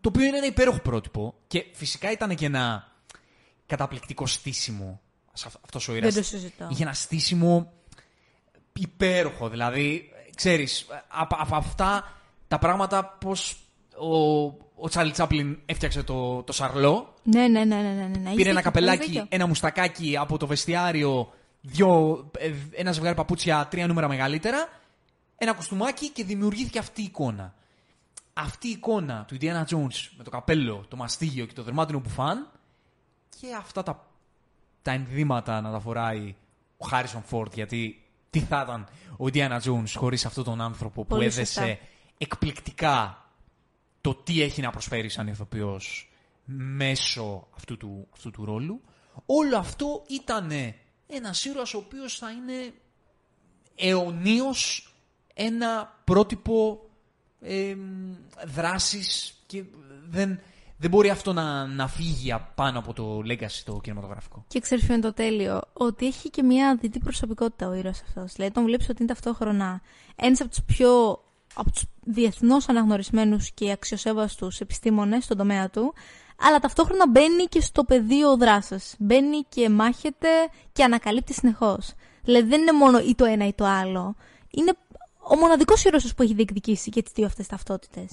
Speaker 1: Το οποίο είναι ένα υπέροχο πρότυπο και φυσικά ήταν και ένα καταπληκτικό στήσιμο αυτός ο ήρωας.
Speaker 2: Δεν το συζητώ.
Speaker 1: Είχε ένα στήσιμο υπέροχο. Δηλαδή, ξέρεις, από, από αυτά τα πράγματα πως ο, ο Τσάρλι Τσάπλιν έφτιαξε το, το σαρλό,
Speaker 2: Ναι, ναι, ναι, ναι, ναι, ναι. Έχεις
Speaker 1: πήρε ένα
Speaker 2: δίκιο,
Speaker 1: καπελάκι,
Speaker 2: έχεις δίκιο.
Speaker 1: ένα μουστακάκι από το βεστιάριο, δυο, ε, ένα ζευγάρι παπούτσια τρία νούμερα μεγαλύτερα, ένα κουστούμάκι και δημιουργήθηκε αυτή η εικόνα. Αυτή η εικόνα του Indiana Jones με το καπέλο, το μαστίγιο και το δερμάτινο μπουφάν και αυτά τα, τα ενδύματα να τα φοράει ο Χάρισον Φόρτ γιατί τι θα ήταν ο Indiana Jones χωρίς αυτόν τον άνθρωπο που
Speaker 2: Πολύ
Speaker 1: έδεσε
Speaker 2: σωστά.
Speaker 1: εκπληκτικά το τι έχει να προσφέρει σαν ηθοποιός μέσω αυτού του, αυτού του ρόλου. Όλο αυτό ήταν ένας ήρωας ο οποίος θα είναι αιωνίως ένα πρότυπο ε, δράσης και δεν, δεν μπορεί αυτό να, να φύγει απάνω από το legacy το κινηματογραφικό.
Speaker 2: Και ξέρεις ποιο είναι το τέλειο, ότι έχει και μια δυτή προσωπικότητα ο ήρωας αυτός. Δηλαδή τον βλέπεις ότι είναι ταυτόχρονα ένας από τους πιο από τους διεθνώς αναγνωρισμένους και αξιοσέβαστους επιστήμονες στον τομέα του, αλλά ταυτόχρονα μπαίνει και στο πεδίο δράσης. Μπαίνει και μάχεται και ανακαλύπτει συνεχώς. Δηλαδή δεν είναι μόνο ή το ένα ή το άλλο. Είναι ο μοναδικός ήρωας που έχει διεκδικήσει και τις δύο αυτές ταυτότητες.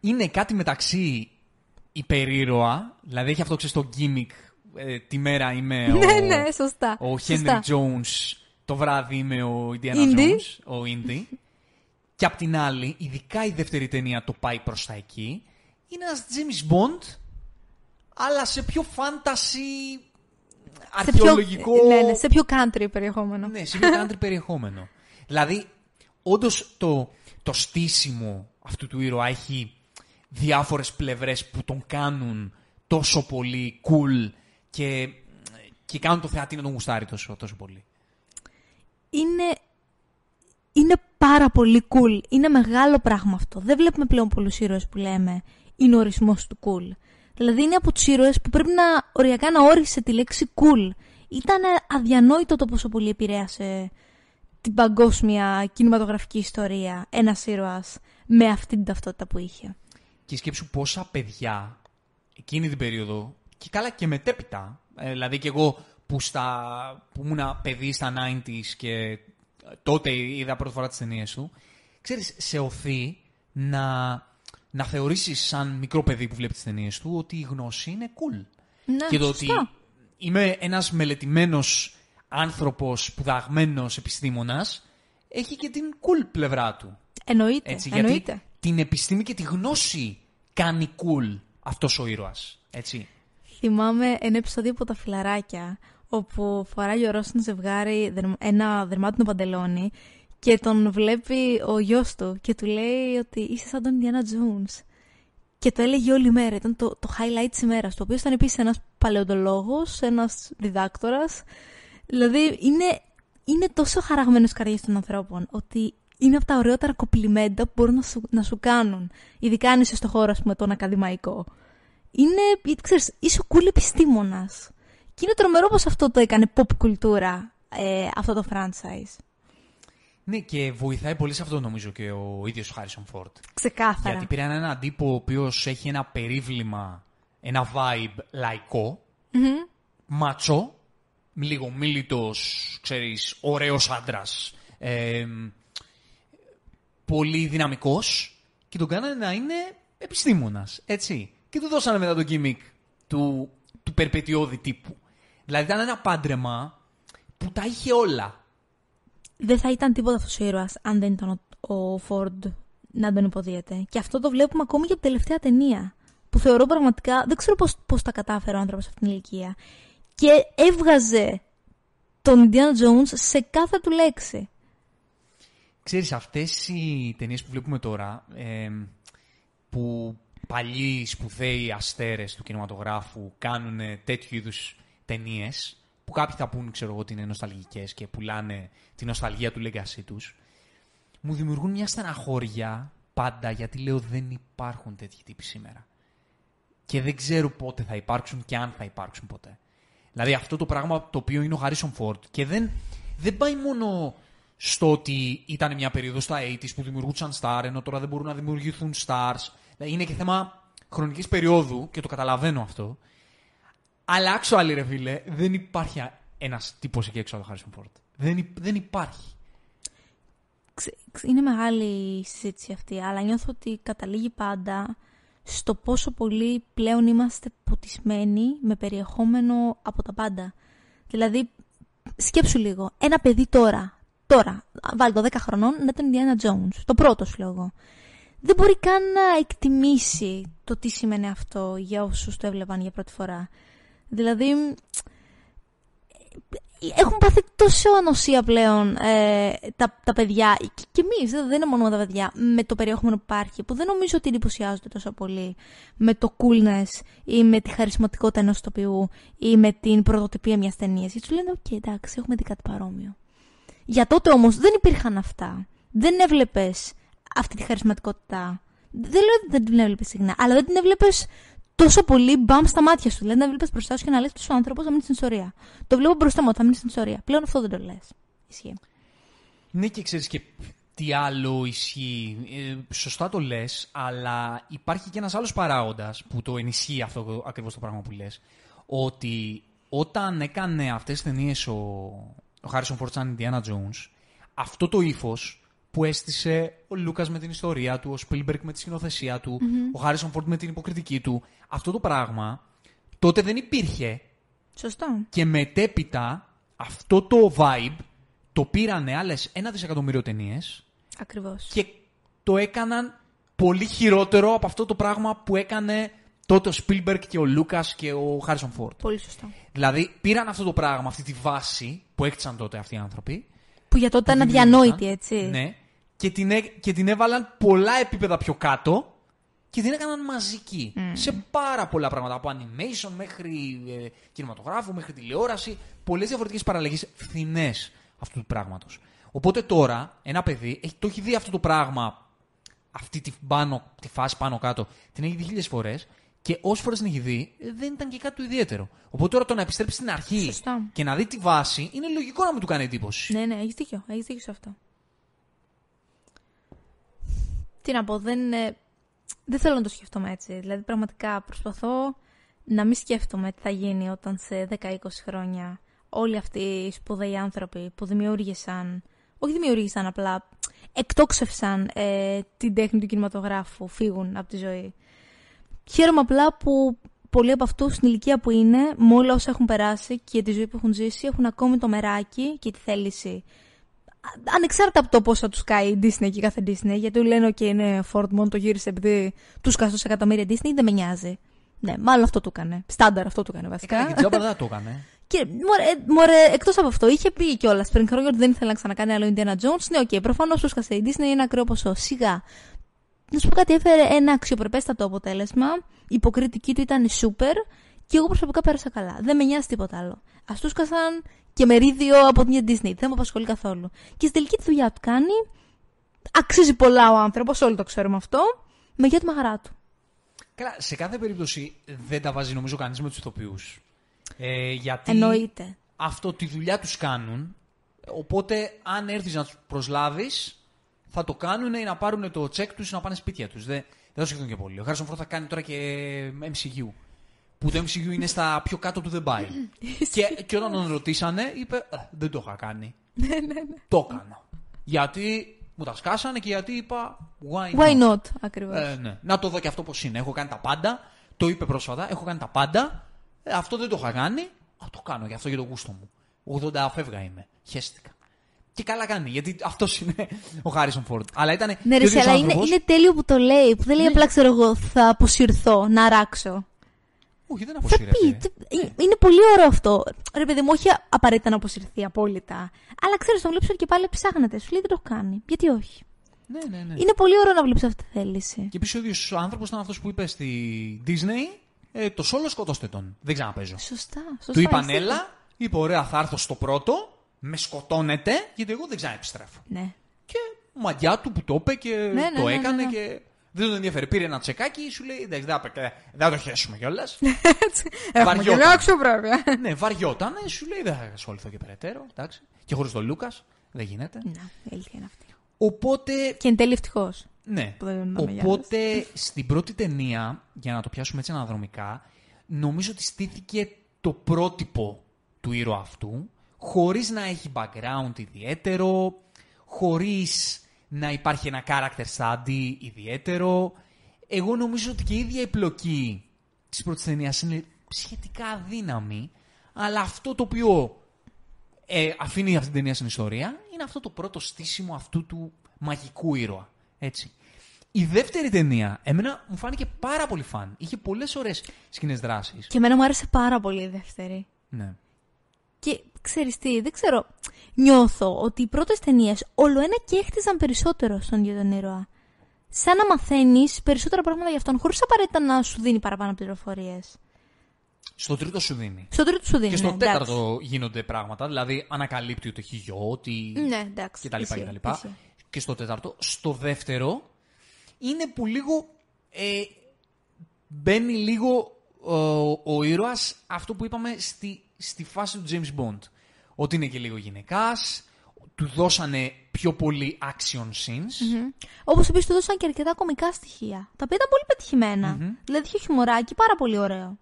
Speaker 1: Είναι κάτι μεταξύ υπερήρωα, δηλαδή έχει αυτό ξέρεις το gimmick, ε, τη μέρα είμαι (laughs) ο,
Speaker 2: ναι, ναι, σωστά.
Speaker 1: ο
Speaker 2: Σωστά.
Speaker 1: Henry Jones, το βράδυ είμαι ο Indiana
Speaker 2: Indy.
Speaker 1: Jones, ο Indy. Και απ' την άλλη, ειδικά η δεύτερη ταινία το πάει προς τα εκεί, είναι ένας James Bond, αλλά σε πιο fantasy
Speaker 2: Σε πιο-
Speaker 1: αρχαιολογικό...
Speaker 2: ναι, ναι, σε πιο country περιεχόμενο.
Speaker 1: Ναι, σε πιο country περιεχόμενο. (laughs) Δηλαδή, όντως το, το στήσιμο αυτού του ήρωα έχει διάφορες πλευρές που τον κάνουν τόσο πολύ cool και, και κάνουν το θεατή να τον γουστάρει τόσο, τόσο πολύ.
Speaker 2: είναι, είναι πάρα πολύ cool. Είναι μεγάλο πράγμα αυτό. Δεν βλέπουμε πλέον πολλούς ήρωες που λέμε είναι ο ορισμός του cool. Δηλαδή είναι από τους ήρωες που πρέπει να οριακά να όρισε τη λέξη cool. Ήταν αδιανόητο το πόσο πολύ επηρέασε την παγκόσμια κινηματογραφική ιστορία ένας ήρωας με αυτή την ταυτότητα που είχε.
Speaker 1: Και σκέψου πόσα παιδιά εκείνη την περίοδο και καλά και μετέπειτα. Ε, δηλαδή και εγώ που, στα, που ήμουν παιδί στα 90s και τότε είδα πρώτη φορά τις ταινίες του, ξέρεις, σε οθεί να, να θεωρήσεις σαν μικρό παιδί που βλέπεις τις ταινίες του ότι η γνώση είναι cool.
Speaker 2: Ναι,
Speaker 1: και το
Speaker 2: σωστά.
Speaker 1: ότι είμαι ένας μελετημένος άνθρωπος, σπουδαγμένος επιστήμονας, έχει και την cool πλευρά του.
Speaker 2: Εννοείται.
Speaker 1: Έτσι,
Speaker 2: εννοείται.
Speaker 1: γιατί την επιστήμη και τη γνώση κάνει cool αυτός ο ήρωας. Έτσι.
Speaker 2: Θυμάμαι ένα επεισόδιο από τα φιλαράκια όπου φοράει ο Ρώσον ζευγάρι δερ- ένα δερμάτινο παντελόνι και τον βλέπει ο γιος του και του λέει ότι είσαι σαν τον Ιντιάνα Jones. Και το έλεγε όλη μέρα. Ήταν το, το highlight της ημέρας του, ο οποίος ήταν επίσης ένας παλαιοντολόγος, ένας διδάκτορας. Δηλαδή είναι, είναι τόσο χαραγμένος καρδιές των ανθρώπων ότι είναι από τα ωραιότερα κοπλιμέντα που μπορούν να σου, να σου κάνουν. Ειδικά αν είσαι στο χώρο, ας πούμε, τον ακαδημαϊκό. Είναι, γιατί ξέρεις, είσαι cool επιστήμονας. Και είναι τρομερό πως αυτό το έκανε pop κουλτούρα, ε, αυτό το franchise.
Speaker 1: Ναι, και βοηθάει πολύ σε αυτό νομίζω και ο ίδιος ο Χάρισον Φόρτ.
Speaker 2: Ξεκάθαρα.
Speaker 1: Γιατί πήραν έναν τύπο ο οποίος έχει ένα περίβλημα, ένα vibe λαϊκό,
Speaker 2: Μμμ.
Speaker 1: ματσό, λίγο μίλητος, ξέρεις, ωραίος άντρας, ε, πολύ δυναμικός και τον κάνανε να είναι επιστήμονας, έτσι. Και του δώσανε μετά το gimmick του, του περπετειώδη τύπου. Δηλαδή ήταν ένα πάντρεμα που τα είχε όλα.
Speaker 2: Δεν θα ήταν τίποτα αυτός ο ήρωας αν δεν ήταν ο, ο Φόρντ να τον υποδίεται. Και αυτό το βλέπουμε ακόμη και από την τελευταία ταινία. Που θεωρώ πραγματικά, δεν ξέρω πώς, πώς τα κατάφερε ο άνθρωπος σε αυτήν την ηλικία. Και έβγαζε τον Indiana Jones σε κάθε του λέξη.
Speaker 1: Ξέρεις, αυτές οι ταινίες που βλέπουμε τώρα, ε, που παλιοί σπουδαίοι αστέρες του κινηματογράφου κάνουν τέτοιου είδους ταινίες, που κάποιοι θα πούν, ξέρω εγώ, ότι είναι νοσταλγικές και πουλάνε τη νοσταλγία του legacy τους, μου δημιουργούν μια στεναχώρια πάντα, γιατί λέω δεν υπάρχουν τέτοιοι τύποι σήμερα. Και δεν ξέρω πότε θα υπάρξουν και αν θα υπάρξουν ποτέ. Δηλαδή αυτό το πράγμα το οποίο είναι ο Harrison Ford και δεν, δεν πάει μόνο στο ότι ήταν μια περίοδος στα 80s που δημιουργούσαν star, ενώ τώρα δεν μπορούν να δημιουργηθούν stars. Δηλαδή είναι και θέμα χρονικής περίοδου και το καταλαβαίνω αυτό. Αλλά actually, ρε φίλε, δεν υπάρχει ένας τύπος εκεί έξω από τον Harrison Ford. Δεν, υ- δεν υπάρχει.
Speaker 2: Ξε- ξε- Είναι μεγάλη η συζήτηση αυτή, αλλά νιώθω ότι καταλήγει πάντα στο πόσο πολύ πλέον είμαστε ποτισμένοι με περιεχόμενο από τα πάντα. Δηλαδή, σκέψου λίγο, ένα παιδί τώρα, τώρα, βάλει το 10 χρονών, να τον Indiana Jones, το πρώτο σου λόγο. Δεν μπορεί καν να εκτιμήσει το τι σημαίνει αυτό για όσους το έβλεπαν για πρώτη φορά. Δηλαδή, έχουν πάθει τόσο ανοσία πλέον ε, τα, τα παιδιά και, και εμείς, δεν είναι μόνο τα παιδιά, με το περιεχόμενο που υπάρχει, που δεν νομίζω ότι εντυπωσιάζονται τόσο πολύ με το coolness ή με τη χαρισματικότητα ενός ηθοποιού ή με την πρωτοτυπία μιας ταινίας. Γιατί σου λένε, Οκ, εντάξει, έχουμε δει κάτι παρόμοιο. Για τότε όμως δεν υπήρχαν αυτά. Δεν έβλεπες αυτή τη χαρισματικότητα. Δεν λέω ότι δεν την έβλεπες συχνά, αλλά δεν την έβλεπες τόσο πολύ μπαμ στα μάτια σου. Δηλαδή να βλέπεις μπροστά σου και να λες του άνθρωπος θα μείνει στην ιστορία. Το βλέπω μπροστά μου, θα μείνει στην ιστορία. Πλέον αυτό δεν το λες. Ισχύει.
Speaker 1: Ναι και ξέρεις και τι άλλο ισχύει. Ε, σωστά το λες, αλλά υπάρχει και ένας άλλος παράγοντας που το ενισχύει αυτό ακριβώς το πράγμα που λες. Ότι όταν έκανε αυτές τις ταινίες ο, ο Harrison Ford σαν Indiana Jones, αυτό το ύφος που έστησε ο Λούκας με την ιστορία του, ο Spielberg με τη σκηνοθεσία του, ο Harrison Ford με την υποκριτική του, αυτό το πράγμα τότε δεν υπήρχε
Speaker 2: Σωστό.
Speaker 1: και μετέπειτα αυτό το vibe το πήρανε άλλες ένα δισεκατομμύριο ταινίες
Speaker 2: Ακριβώς.
Speaker 1: και το έκαναν πολύ χειρότερο από αυτό το πράγμα που έκανε τότε ο Spielberg και ο Λούκας και ο Harrison Ford.
Speaker 2: Πολύ σωστό.
Speaker 1: Δηλαδή πήραν αυτό το πράγμα, αυτή τη βάση που έκτισαν τότε αυτοί οι άνθρωποι.
Speaker 2: Που για τότε
Speaker 1: που
Speaker 2: ήταν
Speaker 1: δημιούργησαν,
Speaker 2: αδιανόητη, έτσι.
Speaker 1: Ναι. Και την, έ- και την έβαλαν πολλά επίπεδα πιο κάτω και την έκαναν μαζική. Σε πάρα πολλά πράγματα. Από animation μέχρι ε, κινηματογράφο, μέχρι τηλεόραση. Πολλές διαφορετικές παραλλαγές φθηνές αυτού του πράγματος. Οπότε τώρα ένα παιδί έχει, το έχει δει αυτό το πράγμα, αυτή τη, πάνω, τη φάση πάνω κάτω, την έχει δει χίλιες φορές και όσες φορές την έχει δει ε, δεν ήταν και κάτι το ιδιαίτερο. Οπότε τώρα το να επιστρέψει στην αρχή
Speaker 2: Σωστά.
Speaker 1: και να δει τη βάση είναι λογικό να μου του κάνει εντύπωση.
Speaker 2: Ναι, ναι, έχεις δίκιο. Έχεις δίκιο σε αυτό. Τι να πω, δεν, ε, δεν θέλω να το σκεφτόμαι έτσι. Δηλαδή, πραγματικά προσπαθώ να μην σκέφτομαι τι θα γίνει όταν σε 10-20 χρόνια όλοι αυτοί οι σπουδαίοι άνθρωποι που δημιούργησαν, όχι δημιούργησαν απλά, εκτόξευσαν ε, την τέχνη του κινηματογράφου, φεύγουν από τη ζωή. Χαίρομαι απλά που πολλοί από αυτούς στην ηλικία που είναι, με όλα όσα έχουν περάσει και τη ζωή που έχουν ζήσει, έχουν ακόμη το μεράκι και τη θέληση. Α- Ανεξάρτητα από το πώς θα τους κάει η Disney και κάθε Disney, γιατί λένε: OK, ο Ford μόνο το γύρισε επειδή του 'σκασε εκατομμύρια η Disney, δεν με νοιάζει. Ναι, μάλλον αυτό του έκανε. Στάνταρ αυτό του έκανε βασικά.
Speaker 1: Έκανε και τζάμπα δεν θα το έκανε. (laughs)
Speaker 2: Και μωρέ, μωρέ εκτός από αυτό, είχε πει κιόλας πριν χρόνια ότι δεν ήθελε να ξανακάνει άλλο Indiana Jones. Ναι, OK, okay, προφανώς του 'σκασε η Disney ένα ακραίο ποσό. Σιγά. Να σου πω κάτι, έφερε ένα αξιοπρεπέστατο αποτέλεσμα. Η υποκριτική του ήταν super και εγώ προσωπικά πέρασα καλά. Δεν με νοιάζει τίποτα άλλο. Α τους σκάσαν και μερίδιο από την Disney. Δεν με απασχολεί καθόλου. Και στην τελική τη δουλειά του κάνει. Αξίζει πολλά ο άνθρωπος, όλοι το ξέρουμε αυτό. Με γεια τη μαγαρά του.
Speaker 1: Καλά, σε κάθε περίπτωση δεν τα βάζει νομίζω κανείς με τους ηθοποιούς. Ε, γιατί
Speaker 2: Εννοείται.
Speaker 1: αυτό τη δουλειά τους κάνουν. Οπότε, αν έρθεις να τους προσλάβεις, θα το κάνουν ή να πάρουν το τσεκ τους να πάνε σπίτια τους. Δεν, δεν θα σκεφτούν και πολύ. Ο Χάρισον Φόρντ θα κάνει τώρα και MCU. Που το MCU είναι στα πιο κάτω του δεν πάει. και, και όταν τον ρωτήσανε, είπε: «Ε, Δεν το είχα κάνει. Το έκανα. Γιατί μου τα σκάσανε και γιατί είπα: Why not.
Speaker 2: Why not, ακριβώς.
Speaker 1: Ε, ναι. Να το δω και αυτό πώς είναι. Έχω κάνει τα πάντα. Το είπε πρόσφατα. Έχω κάνει τα πάντα. Ε, αυτό δεν το είχα κάνει. Α, το κάνω γι' αυτό για το γούστο μου. 80 φεύγα είμαι. Χαίστηκα. Και καλά κάνει, γιατί αυτός είναι ο Χάρισον Φόρντ. Αλλά ήταν.
Speaker 2: Ναι, ρε,
Speaker 1: και ο ίδιος
Speaker 2: αλλά είναι,
Speaker 1: άνθρωπος.
Speaker 2: είναι τέλειο που το λέει. Που δεν λέει απλά, ξέρω εγώ, θα αποσυρθώ, να αράξω.
Speaker 1: Όχι, δεν
Speaker 2: Θα πει.
Speaker 1: αποσύρεται.
Speaker 2: τι- ε, Είναι πολύ ωραίο αυτό. Ρε παιδί μου, όχι απαραίτητα να αποσυρθεί απόλυτα. Αλλά ξέρεις, τον βλέπει και πάλι ψάχνεται. Σου λέει δεν το έχω κάνει. Γιατί όχι;
Speaker 1: Ναι, ναι, ναι.
Speaker 2: Είναι πολύ ωραίο να βλέπει αυτή τη θέληση.
Speaker 1: Και επίσης ο ίδιος άνθρωπος ήταν αυτός που είπε στη Disney. Ε, το σόλο σκοτώστε τον. Δεν ξαναπέζω.
Speaker 2: Σωστά. σωστά
Speaker 1: Του είπαν
Speaker 2: έχεις
Speaker 1: έλα, είπε ωραία, θα έρθω στο πρώτο, με σκοτώνετε, γιατί εγώ δεν ξαναεπιστρέφω.
Speaker 2: δίκιο. Ναι.
Speaker 1: Και μαγιά του που το είπε και
Speaker 2: ναι,
Speaker 1: το
Speaker 2: ναι,
Speaker 1: έκανε
Speaker 2: ναι, ναι.
Speaker 1: και δεν τον ενδιαφέρει. Πήρε ένα τσεκάκι, σου λέει εντάξει, δεν θα- δεν θα το χέσουμε κιόλας. (laughs)
Speaker 2: Έχουμε και
Speaker 1: Βαριόταν.
Speaker 2: λίγο αξιοπρέπεια.
Speaker 1: ναι, βαριόταν, σου λέει δεν θα ασχοληθώ και περαιτέρω. Εντάξει. Και χωρίς τον Λούκας δεν γίνεται.
Speaker 2: Να, η αλήθεια είναι αυτή.
Speaker 1: Οπότε,
Speaker 2: Και εν τέλει ευτυχώς.
Speaker 1: ναι.
Speaker 2: Που δεν είναι
Speaker 1: Οπότε στην πρώτη ταινία, για να το πιάσουμε έτσι αναδρομικά, νομίζω ότι στήθηκε το πρότυπο του ήρωα αυτού, χωρίς να έχει background ιδιαίτερο, χωρίς να υπάρχει ένα character study ιδιαίτερο. Εγώ νομίζω ότι και η ίδια η πλοκή της πρώτης ταινίας είναι σχετικά αδύναμη, αλλά αυτό το οποίο ε, αφήνει αυτή την ταινία στην ιστορία είναι αυτό το πρώτο στήσιμο αυτού του μαγικού ήρωα. Έτσι. Η δεύτερη ταινία, εμένα μου φάνηκε πάρα πολύ φαν. Είχε πολλές ωραίες σκηνές δράσης.
Speaker 2: Και εμένα μου άρεσε πάρα πολύ η δεύτερη.
Speaker 1: Ναι.
Speaker 2: Και ξέρεις τι, δεν ξέρω. Νιώθω ότι οι πρώτες ταινίες όλο ένα και έχτιζαν περισσότερο στον ίδιο τον ήρωα. Σαν να μαθαίνεις περισσότερα πράγματα για αυτόν, χωρίς απαραίτητα να σου δίνει παραπάνω πληροφορίες.
Speaker 1: Στο τρίτο σου δίνει.
Speaker 2: Στο τρίτο σου δίνει.
Speaker 1: Και στο
Speaker 2: ναι, εντάξει.
Speaker 1: τέταρτο γίνονται πράγματα, δηλαδή ανακαλύπτει ότι έχει γιο, ότι.
Speaker 2: Ναι, εντάξει.
Speaker 1: και τα λοιπά και
Speaker 2: ισχύει,
Speaker 1: τα λοιπά.
Speaker 2: ισχύει.
Speaker 1: Και στο τέταρτο. Στο δεύτερο είναι που λίγο ε, μπαίνει λίγο ε, ο, ο ήρωας αυτό που είπαμε στη, στη φάση του James Bond. Ότι είναι και λίγο γυναικάς, του δώσανε πιο πολύ action scenes.
Speaker 2: Όπως επίσης του δώσαν και αρκετά κομικά στοιχεία. Τα οποία ήταν πολύ πετυχημένα. Δηλαδή είχε χιουμοράκι πάρα πολύ ωραίο.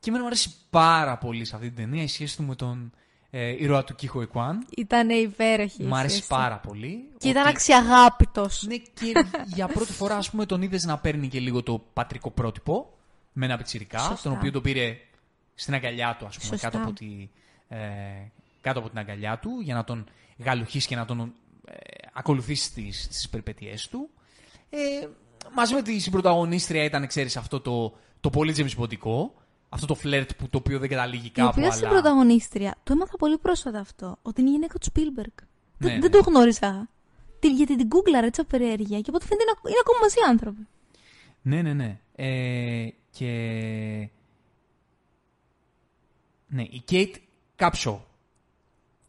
Speaker 1: Και εμένα μου αρέσει πάρα πολύ σε αυτή την ταινία η σχέση του με τον ε, ήρωα του Κίχο Εκουάν.
Speaker 2: Ήταν υπέροχη. η
Speaker 1: Μου αρέσει
Speaker 2: σχέση.
Speaker 1: πάρα πολύ.
Speaker 2: Και ήταν
Speaker 1: Ότι-
Speaker 2: αξιαγάπητος.
Speaker 1: Ναι, και για πρώτη φορά, ας πούμε, τον είδες να παίρνει και λίγο το πατρικό πρότυπο με ένα πιτσιρικά,
Speaker 2: Σωστά.
Speaker 1: τον οποίο το πήρε στην αγκαλιά του, ας πούμε,
Speaker 2: Σωστά.
Speaker 1: κάτω από, τη, ε, κάτω από την αγκαλιά του, για να τον γαλουχίσει και να τον ε, ακολουθήσει στις, στις περιπέτειές του. Ε, μαζί με τη συμπροταγωνίστρια ήταν, ξέρεις, αυτό το, το πολύ τζεμισποντικό, αυτό το φλερτ που, το οποίο δεν καταλήγει
Speaker 2: Η
Speaker 1: κάπου,
Speaker 2: οποία
Speaker 1: αλλά...
Speaker 2: στην πρωταγωνίστρια, το έμαθα πολύ πρόσφατα αυτό, ότι είναι η γυναίκα του Σπίλμπεργκ.
Speaker 1: Ναι,
Speaker 2: δεν,
Speaker 1: ναι.
Speaker 2: δεν το γνώριζα. Τι- Γιατί την γκούγκλαρα έτσι από περιέργεια και από ό,τι φαίνεται είναι, είναι ακόμα μαζί άνθρωποι.
Speaker 1: Ναι, ναι, ναι. Ε, και... Ναι, η Kate Capshaw.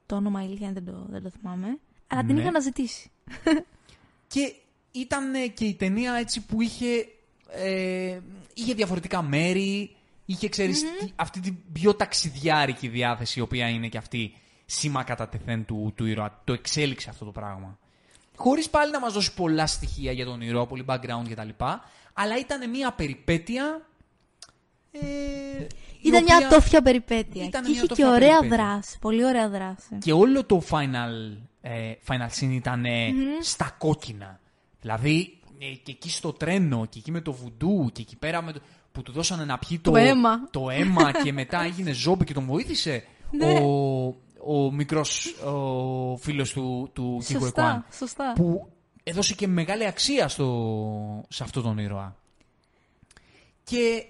Speaker 2: Το όνομα ηλικία δεν το, δεν το θυμάμαι. Αλλά την
Speaker 1: Ναι.
Speaker 2: είχα αναζητήσει. (laughs)
Speaker 1: Και ήταν ε, και η ταινία έτσι που είχε, ε, είχε διαφορετικά μέρη, είχε ξέρεις, τι- αυτή την πιο ταξιδιάρικη διάθεση η οποία είναι και αυτή σήμα κατά τεθέν του, του ήρωα. Το εξέλιξε αυτό το πράγμα. Χωρίς πάλι να μας δώσει πολλά στοιχεία για τον ήρωα, πολύ background κτλ. Αλλά ήταν μια περιπέτεια... Ε, η
Speaker 2: Ήταν μια
Speaker 1: οποία-
Speaker 2: τόφια περιπέτεια.
Speaker 1: Ήταν
Speaker 2: και
Speaker 1: μια
Speaker 2: είχε και
Speaker 1: τόφια
Speaker 2: ωραία
Speaker 1: περιπέτεια.
Speaker 2: δράση. Πολύ ωραία δράση.
Speaker 1: Και όλο το final, ε, final scene ήταν ε, στα κόκκινα. Δηλαδή, ε, και εκεί στο τρένο, και εκεί με το βουντού, και εκεί πέρα με το, που του δώσανε να πιει το,
Speaker 2: Το αίμα.
Speaker 1: το αίμα (laughs) και μετά έγινε ζόμπι και τον βοήθησε
Speaker 2: Ναι.
Speaker 1: ο, ο μικρός ο φίλος του, του Κίκου Εκουάν.
Speaker 2: Σωστά, σωστά.
Speaker 1: Που έδωσε και μεγάλη αξία στο, σε αυτόν τον ήρωα. Και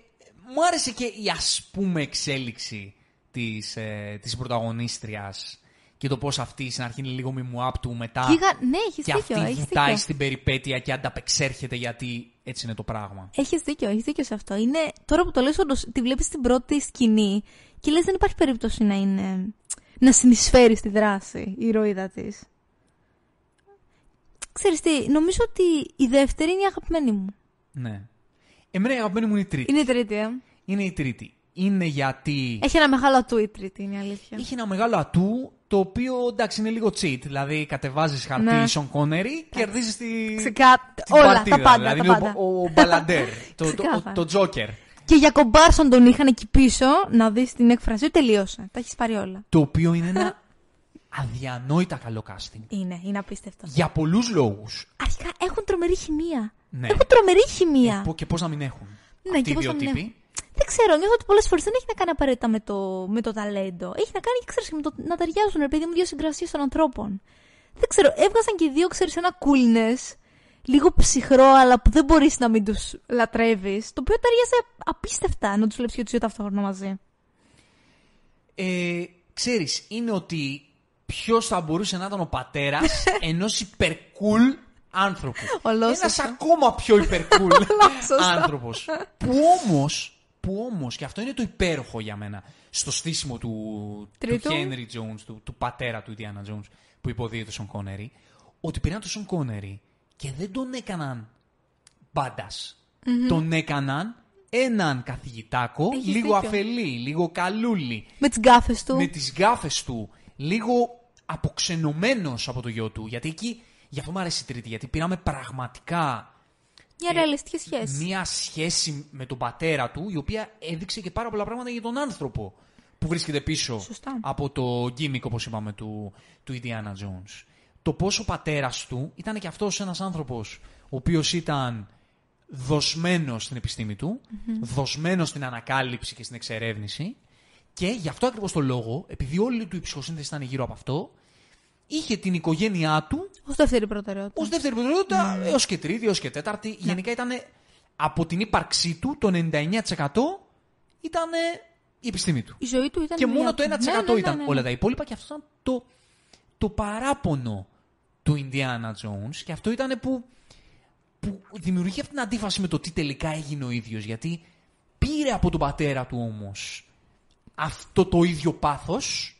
Speaker 1: μου άρεσε και η ας πούμε εξέλιξη της, ε, της πρωταγωνίστριας και το πώς αυτή στην αρχή είναι λίγο μιμουάπ του μετά
Speaker 2: Και είχα- Ναι, έχεις
Speaker 1: και
Speaker 2: δίκιο.
Speaker 1: αυτή
Speaker 2: Έχεις
Speaker 1: βουτάει
Speaker 2: δίκιο.
Speaker 1: στην περιπέτεια και ανταπεξέρχεται γιατί έτσι είναι το πράγμα.
Speaker 2: Έχεις δίκιο, έχεις δίκιο σε αυτό. Είναι, τώρα που το λες, όντως, τη βλέπεις στην πρώτη σκηνή και λες δεν υπάρχει περίπτωση να είναι... να συνεισφέρει στη δράση η ηρωίδα της. Ξέρεις τι, νομίζω ότι η δεύτερη είναι η αγαπημένη μου.
Speaker 1: Ναι. Εμένα η αγαπημένη μου είναι η τρίτη.
Speaker 2: Είναι η τρίτη, ε.
Speaker 1: Είναι η τρίτη. Είναι γιατί
Speaker 2: Έχει ένα μεγάλο ατού η τρίτη, είναι η αλήθεια.
Speaker 1: Είχε ένα μεγάλο ατού το οποίο εντάξει είναι λίγο cheat. Δηλαδή κατεβάζεις χαρτί
Speaker 2: Ναι.
Speaker 1: Σον Κόνερι, κερδίζεις τη.
Speaker 2: Ξεκά...
Speaker 1: την
Speaker 2: Όλα,
Speaker 1: παρτίδα.
Speaker 2: τα πάντα,
Speaker 1: δηλαδή
Speaker 2: τα
Speaker 1: είναι
Speaker 2: πάντα.
Speaker 1: ο, ο Μπαλαντέρ, (laughs) το, το,
Speaker 2: Ξεκάθαρα.
Speaker 1: το, Τζόκερ.
Speaker 2: Και για κομπάρσον τον είχαν εκεί πίσω, να δεις την έκφραση του, τελείωσε. Τα έχεις πάρει όλα.
Speaker 1: Το οποίο είναι ένα αδιανόητα καλό casting.
Speaker 2: Είναι, είναι απίστευτο.
Speaker 1: Για πολλούς λόγους.
Speaker 2: Αρχικά έχουν τρομερή χημεία.
Speaker 1: Ναι.
Speaker 2: Έχουν τρομερή χημεία.
Speaker 1: Και πώς να μην έχουν.
Speaker 2: Ναι,
Speaker 1: Αυτοί
Speaker 2: και
Speaker 1: οι
Speaker 2: πώς
Speaker 1: δύο
Speaker 2: να μην
Speaker 1: τύποι.
Speaker 2: έχουν. Δεν ξέρω, νιώθω ότι πολλές φορές δεν έχει να κάνει απαραίτητα με το, με το ταλέντο. Έχει να κάνει, ξέρεις, με το να ταιριάζουν, ρε παιδί μου, δύο συγκρασίες των ανθρώπων. Δεν ξέρω, έβγαζαν και οι δύο, ξέρεις, ένα coolness, λίγο ψυχρό, αλλά που δεν μπορείς να μην τους λατρεύεις. Το οποίο ταιριάζει απίστευτα να τους βλέπει και του δύο ταυτόχρονα μαζί.
Speaker 1: Ε, ξέρεις, είναι ότι ποιος θα μπορούσε να ήταν ο πατέρας (laughs) ενός υπερκούλ άνθρωπου.
Speaker 2: Ολόσωστο.
Speaker 1: Ένας ακόμα πιο υπερκούλ (laughs)
Speaker 2: Ολόσωστο.
Speaker 1: άνθρωπος. που όμως, που όμως, και αυτό είναι το υπέροχο για μένα, στο στήσιμο του, του
Speaker 2: Τρίτου.
Speaker 1: Henry Jones, του, του πατέρα του Indiana Jones, που υποδίεται τον Σον Κόνερι, ότι πήραν τον Σον Κόνερι και δεν τον έκαναν μπάντας. Τον έκαναν έναν καθηγητάκο,
Speaker 2: Έχεις
Speaker 1: λίγο
Speaker 2: δίκιο.
Speaker 1: αφελή, λίγο καλούλι,
Speaker 2: Με τις γκάφες του.
Speaker 1: με τις γκάφες του, λίγο αποξενωμένος από το γιο του. Γιατί εκεί, γι' αυτό μου αρέσει η τρίτη, γιατί πήραμε πραγματικά
Speaker 2: Μια ρεαλιστική σχέση.
Speaker 1: μία σχέση με τον πατέρα του, η οποία έδειξε και πάρα πολλά πράγματα για τον άνθρωπο που βρίσκεται πίσω
Speaker 2: Σωστά.
Speaker 1: από το gimmick, όπως είπαμε, του, του Indiana Jones. Το πόσο ο πατέρας του ήταν και αυτός ένας άνθρωπος ο οποίος ήταν δοσμένος στην επιστήμη του, δοσμένος στην ανακάλυψη και στην εξερεύνηση και γι' αυτό ακριβώς το λόγο, επειδή όλη του η ψυχοσύνθεση ήταν γύρω από αυτό, είχε την οικογένειά του
Speaker 2: Ω δεύτερη προτεραιότητα.
Speaker 1: Ω δεύτερη προτεραιότητα, έως και τρίτη, έως και τέταρτη. Γενικά ήταν από την ύπαρξή του το 99% ήταν η επιστήμη του.
Speaker 2: Η ζωή του ήταν.
Speaker 1: Και
Speaker 2: μια-
Speaker 1: μόνο το 1%
Speaker 2: Ναι, ναι, ναι,
Speaker 1: ήταν
Speaker 2: ναι, ναι.
Speaker 1: όλα τα υπόλοιπα και αυτό ήταν το, το παράπονο του Indiana Jones και αυτό ήταν που, που δημιουργεί αυτή την αντίφαση με το τι τελικά έγινε ο ίδιος γιατί πήρε από τον πατέρα του όμως αυτό το ίδιο πάθος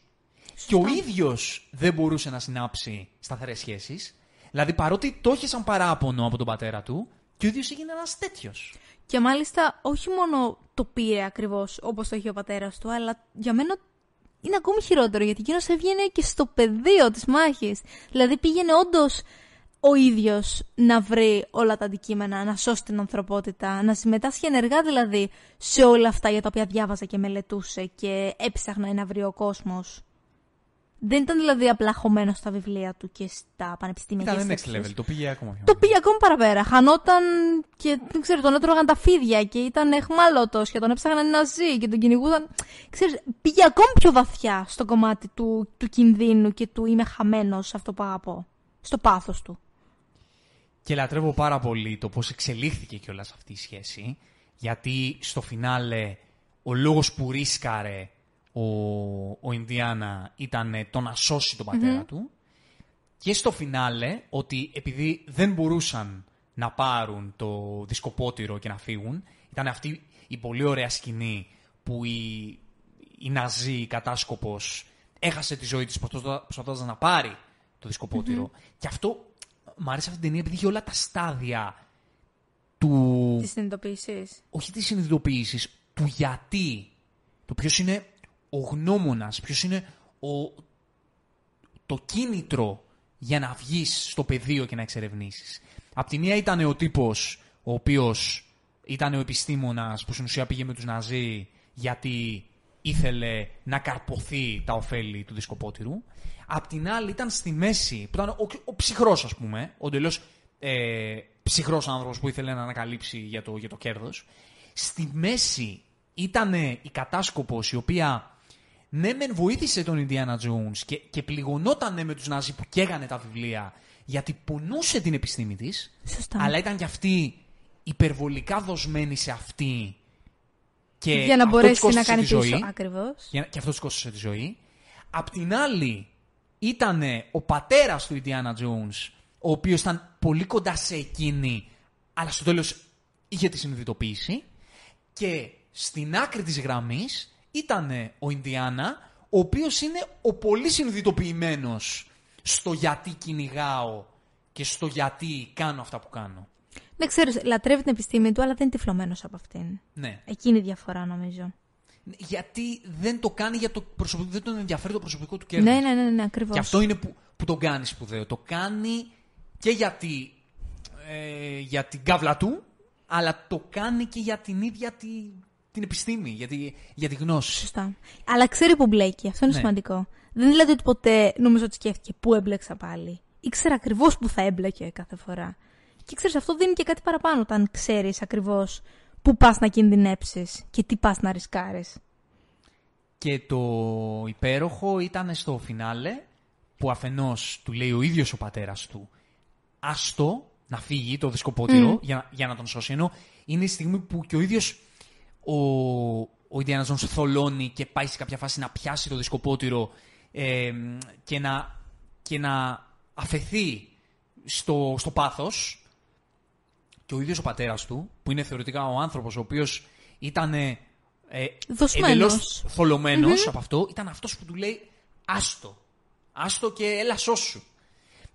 Speaker 1: και ο ίδιος δεν μπορούσε να συνάψει σταθερές σχέσεις δηλαδή παρότι το είχε σαν παράπονο από τον πατέρα του και ο ίδιος έγινε ένας τέτοιος.
Speaker 2: Και μάλιστα όχι μόνο το πήρε ακριβώς όπως το είχε ο πατέρας του, αλλά για μένα είναι ακόμη χειρότερο γιατί εκείνος έβγαινε και στο πεδίο της μάχης. Δηλαδή πήγαινε όντως ο ίδιος να βρει όλα τα αντικείμενα, να σώσει την ανθρωπότητα, να συμμετάσχει ενεργά δηλαδή σε όλα αυτά για τα οποία διάβαζε και μελετούσε και έψαχνε να βρει ο κόσμος. Δεν ήταν δηλαδή απλά χωμένος στα βιβλία του και στα πανεπιστήμια και
Speaker 1: Ήταν
Speaker 2: στις
Speaker 1: next
Speaker 2: αίθουσες.
Speaker 1: level, το πήγε ακόμα πιο
Speaker 2: Το πήγε ακόμη παραπέρα. Χανόταν και δεν ξέρω, τον έτρωγαν τα φίδια και ήταν εχμάλωτος και τον έψαχναν να ζει και τον κυνηγούσαν. Ξέρεις, πήγε ακόμη πιο βαθιά στο κομμάτι του, του κινδύνου και του είμαι χαμένος σε αυτό που αγαπώ. Στο πάθος του.
Speaker 1: Και λατρεύω πάρα πολύ το πώς εξελίχθηκε κιόλας αυτή η σχέση. Γιατί στο φινάλε ο λόγος που ρίσκαρε ο, ο Ινδιάνα ήταν το να σώσει τον πατερα του. Και στο φινάλε ότι επειδή δεν μπορούσαν να πάρουν το δισκοπότηρο και να φύγουν, ήταν αυτή η πολύ ωραία σκηνή που η, η Ναζί, η κατάσκοπος, έχασε τη ζωή της προσπαθώντα- προσπαθώντας να πάρει το δισκοποτηρο Και αυτό μου άρεσε αυτή την ταινία επειδή είχε όλα τα στάδια του.
Speaker 2: Της συνειδητοποίησης.
Speaker 1: Όχι της συνειδητοποίησης, του γιατί. Το ποιος είναι ο γνώμονας, ποιος είναι ο, το κίνητρο για να βγεις στο πεδίο και να εξερευνήσεις. Απ' τη μία ήταν ο τύπος ο οποίος ήταν ο επιστήμονας που στην ουσία πήγε με τους Ναζί γιατί ήθελε να καρποθεί τα ωφέλη του δισκοπότηρου. Απ' την άλλη ήταν στη μέση, που ήταν ο, ο ψυχρός ας πούμε, ο τελείως ε, ψυχρός άνθρωπος που ήθελε να ανακαλύψει για το, για το κέρδος. Στη μέση ήταν η κατάσκοπος η οποία ναι μεν βοήθησε τον Ιντιάνα Jones και, και πληγωνόταν με τους Ναζί που καίγανε τα βιβλία γιατί πονούσε την επιστήμη της, αλλά ήταν και αυτή υπερβολικά δοσμένη σε αυτή και
Speaker 2: για να μπορέσει να κάνει
Speaker 1: πίσω,
Speaker 2: ακριβώς.
Speaker 1: Και αυτό τους κόστησε τη ζωή. Απ' την άλλη, ήταν ο πατέρας του Ιντιάνα Jones, ο οποίος ήταν πολύ κοντά σε εκείνη, αλλά στο τέλος είχε τη συνειδητοποίηση. Και στην άκρη της γραμμής ήταν ο Ιντιάνα, ο οποίος είναι ο πολύ συνειδητοποιημένος στο γιατί κυνηγάω και στο γιατί κάνω αυτά που κάνω.
Speaker 2: Ναι, ξέρω, λατρεύει την επιστήμη του, αλλά δεν είναι τυφλωμένος από αυτήν.
Speaker 1: Ναι.
Speaker 2: Εκείνη η διαφορά, νομίζω.
Speaker 1: Γιατί δεν το κάνει για το προσωπικό, δεν τον ενδιαφέρει το προσωπικό του κέρδο.
Speaker 2: Ναι, ναι, ναι, ναι ακριβώς.
Speaker 1: Και αυτό είναι που, που τον κάνει σπουδαίο. Το κάνει και γιατί, ε, για την κάβλα του, αλλά το κάνει και για την ίδια τη, την επιστήμη, για τη, για τη γνώση.
Speaker 2: Σωστά. Αλλά ξέρει που μπλέκει. Αυτό είναι
Speaker 1: ναι.
Speaker 2: σημαντικό. Δεν είναι δηλαδή ότι ποτέ νομίζω ότι σκέφτηκε πού έμπλεξα πάλι. Ήξερα ακριβώς που θα έμπλεκε κάθε φορά. Και ξέρεις, αυτό δίνει και κάτι παραπάνω όταν ξέρεις ακριβώς πού πας να κινδυνεύσει και τι πας να ρισκάρεις.
Speaker 1: Και το υπέροχο ήταν στο φινάλε που αφενός του λέει ο ίδιος ο πατέρας του άστο να φύγει το δισκοπότηρο για, για να τον σώσει. Ενώ είναι η στιγμή που και ο ίδιος ο, ο Ιντιάνα θολώνει και πάει σε κάποια φάση να πιάσει το δισκοπότηρο ε, και, να, και να αφαιθεί στο, στο πάθος και ο ίδιος ο πατέρας του, που είναι θεωρητικά ο άνθρωπος ο οποίος ήταν ε, εντελώς από αυτό, ήταν αυτός που του λέει άστο, άστο και έλα σώσου.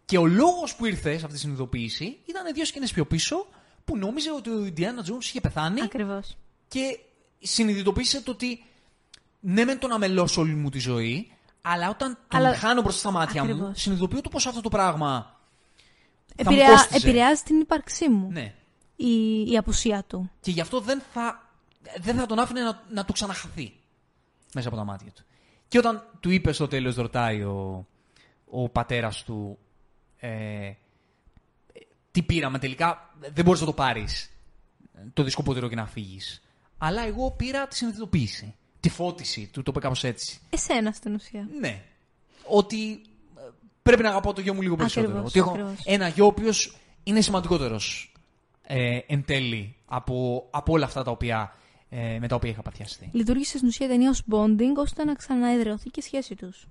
Speaker 1: Και ο λόγος που ήρθε σε αυτή τη συνειδητοποίηση ήταν δύο σκηνές πιο πίσω που νόμιζε ότι ο Ιντιάνα Τζόνς είχε πεθάνει
Speaker 2: Ακριβώς.
Speaker 1: Και συνειδητοποίησε το ότι ναι μεν τον αμελώσω όλη μου τη ζωή, αλλά όταν τον Αλλά... χάνω μπροστά στα μάτια Ακριβώς. μου, συνειδητοποιώ το πώς αυτό το πράγμα Επηρεά...
Speaker 2: Επηρεάζει την ύπαρξή μου.
Speaker 1: Ναι
Speaker 2: η, η απουσία του.
Speaker 1: Και γι' αυτό δεν θα, δεν θα τον άφηνε να, να του ξαναχαθεί μέσα από τα μάτια του. Και όταν του είπε στο τέλος, ρωτάει ο, ο πατέρας του, ε, τι πήραμε τελικά, δεν μπορείς να το πάρεις το δισκοπότερο και να φύγεις. Αλλά εγώ πήρα τη συνειδητοποίηση. Τη φώτιση, του το είπε κάπως έτσι.
Speaker 2: Εσένα στην ουσία.
Speaker 1: Ναι. Ότι ε, πρέπει να αγαπώ το γιο μου λίγο περισσότερο.
Speaker 2: Ακριβώς,
Speaker 1: ότι έχω ένα γιο ο οποίος είναι σημαντικότερος ε, εν τέλει από, από όλα αυτά τα οποία, ε, με τα οποία είχα παθιαστεί.
Speaker 2: Λειτουργήσε στην ουσία ταινία ως bonding ώστε να ξαναεδρεωθεί και η σχέση τους.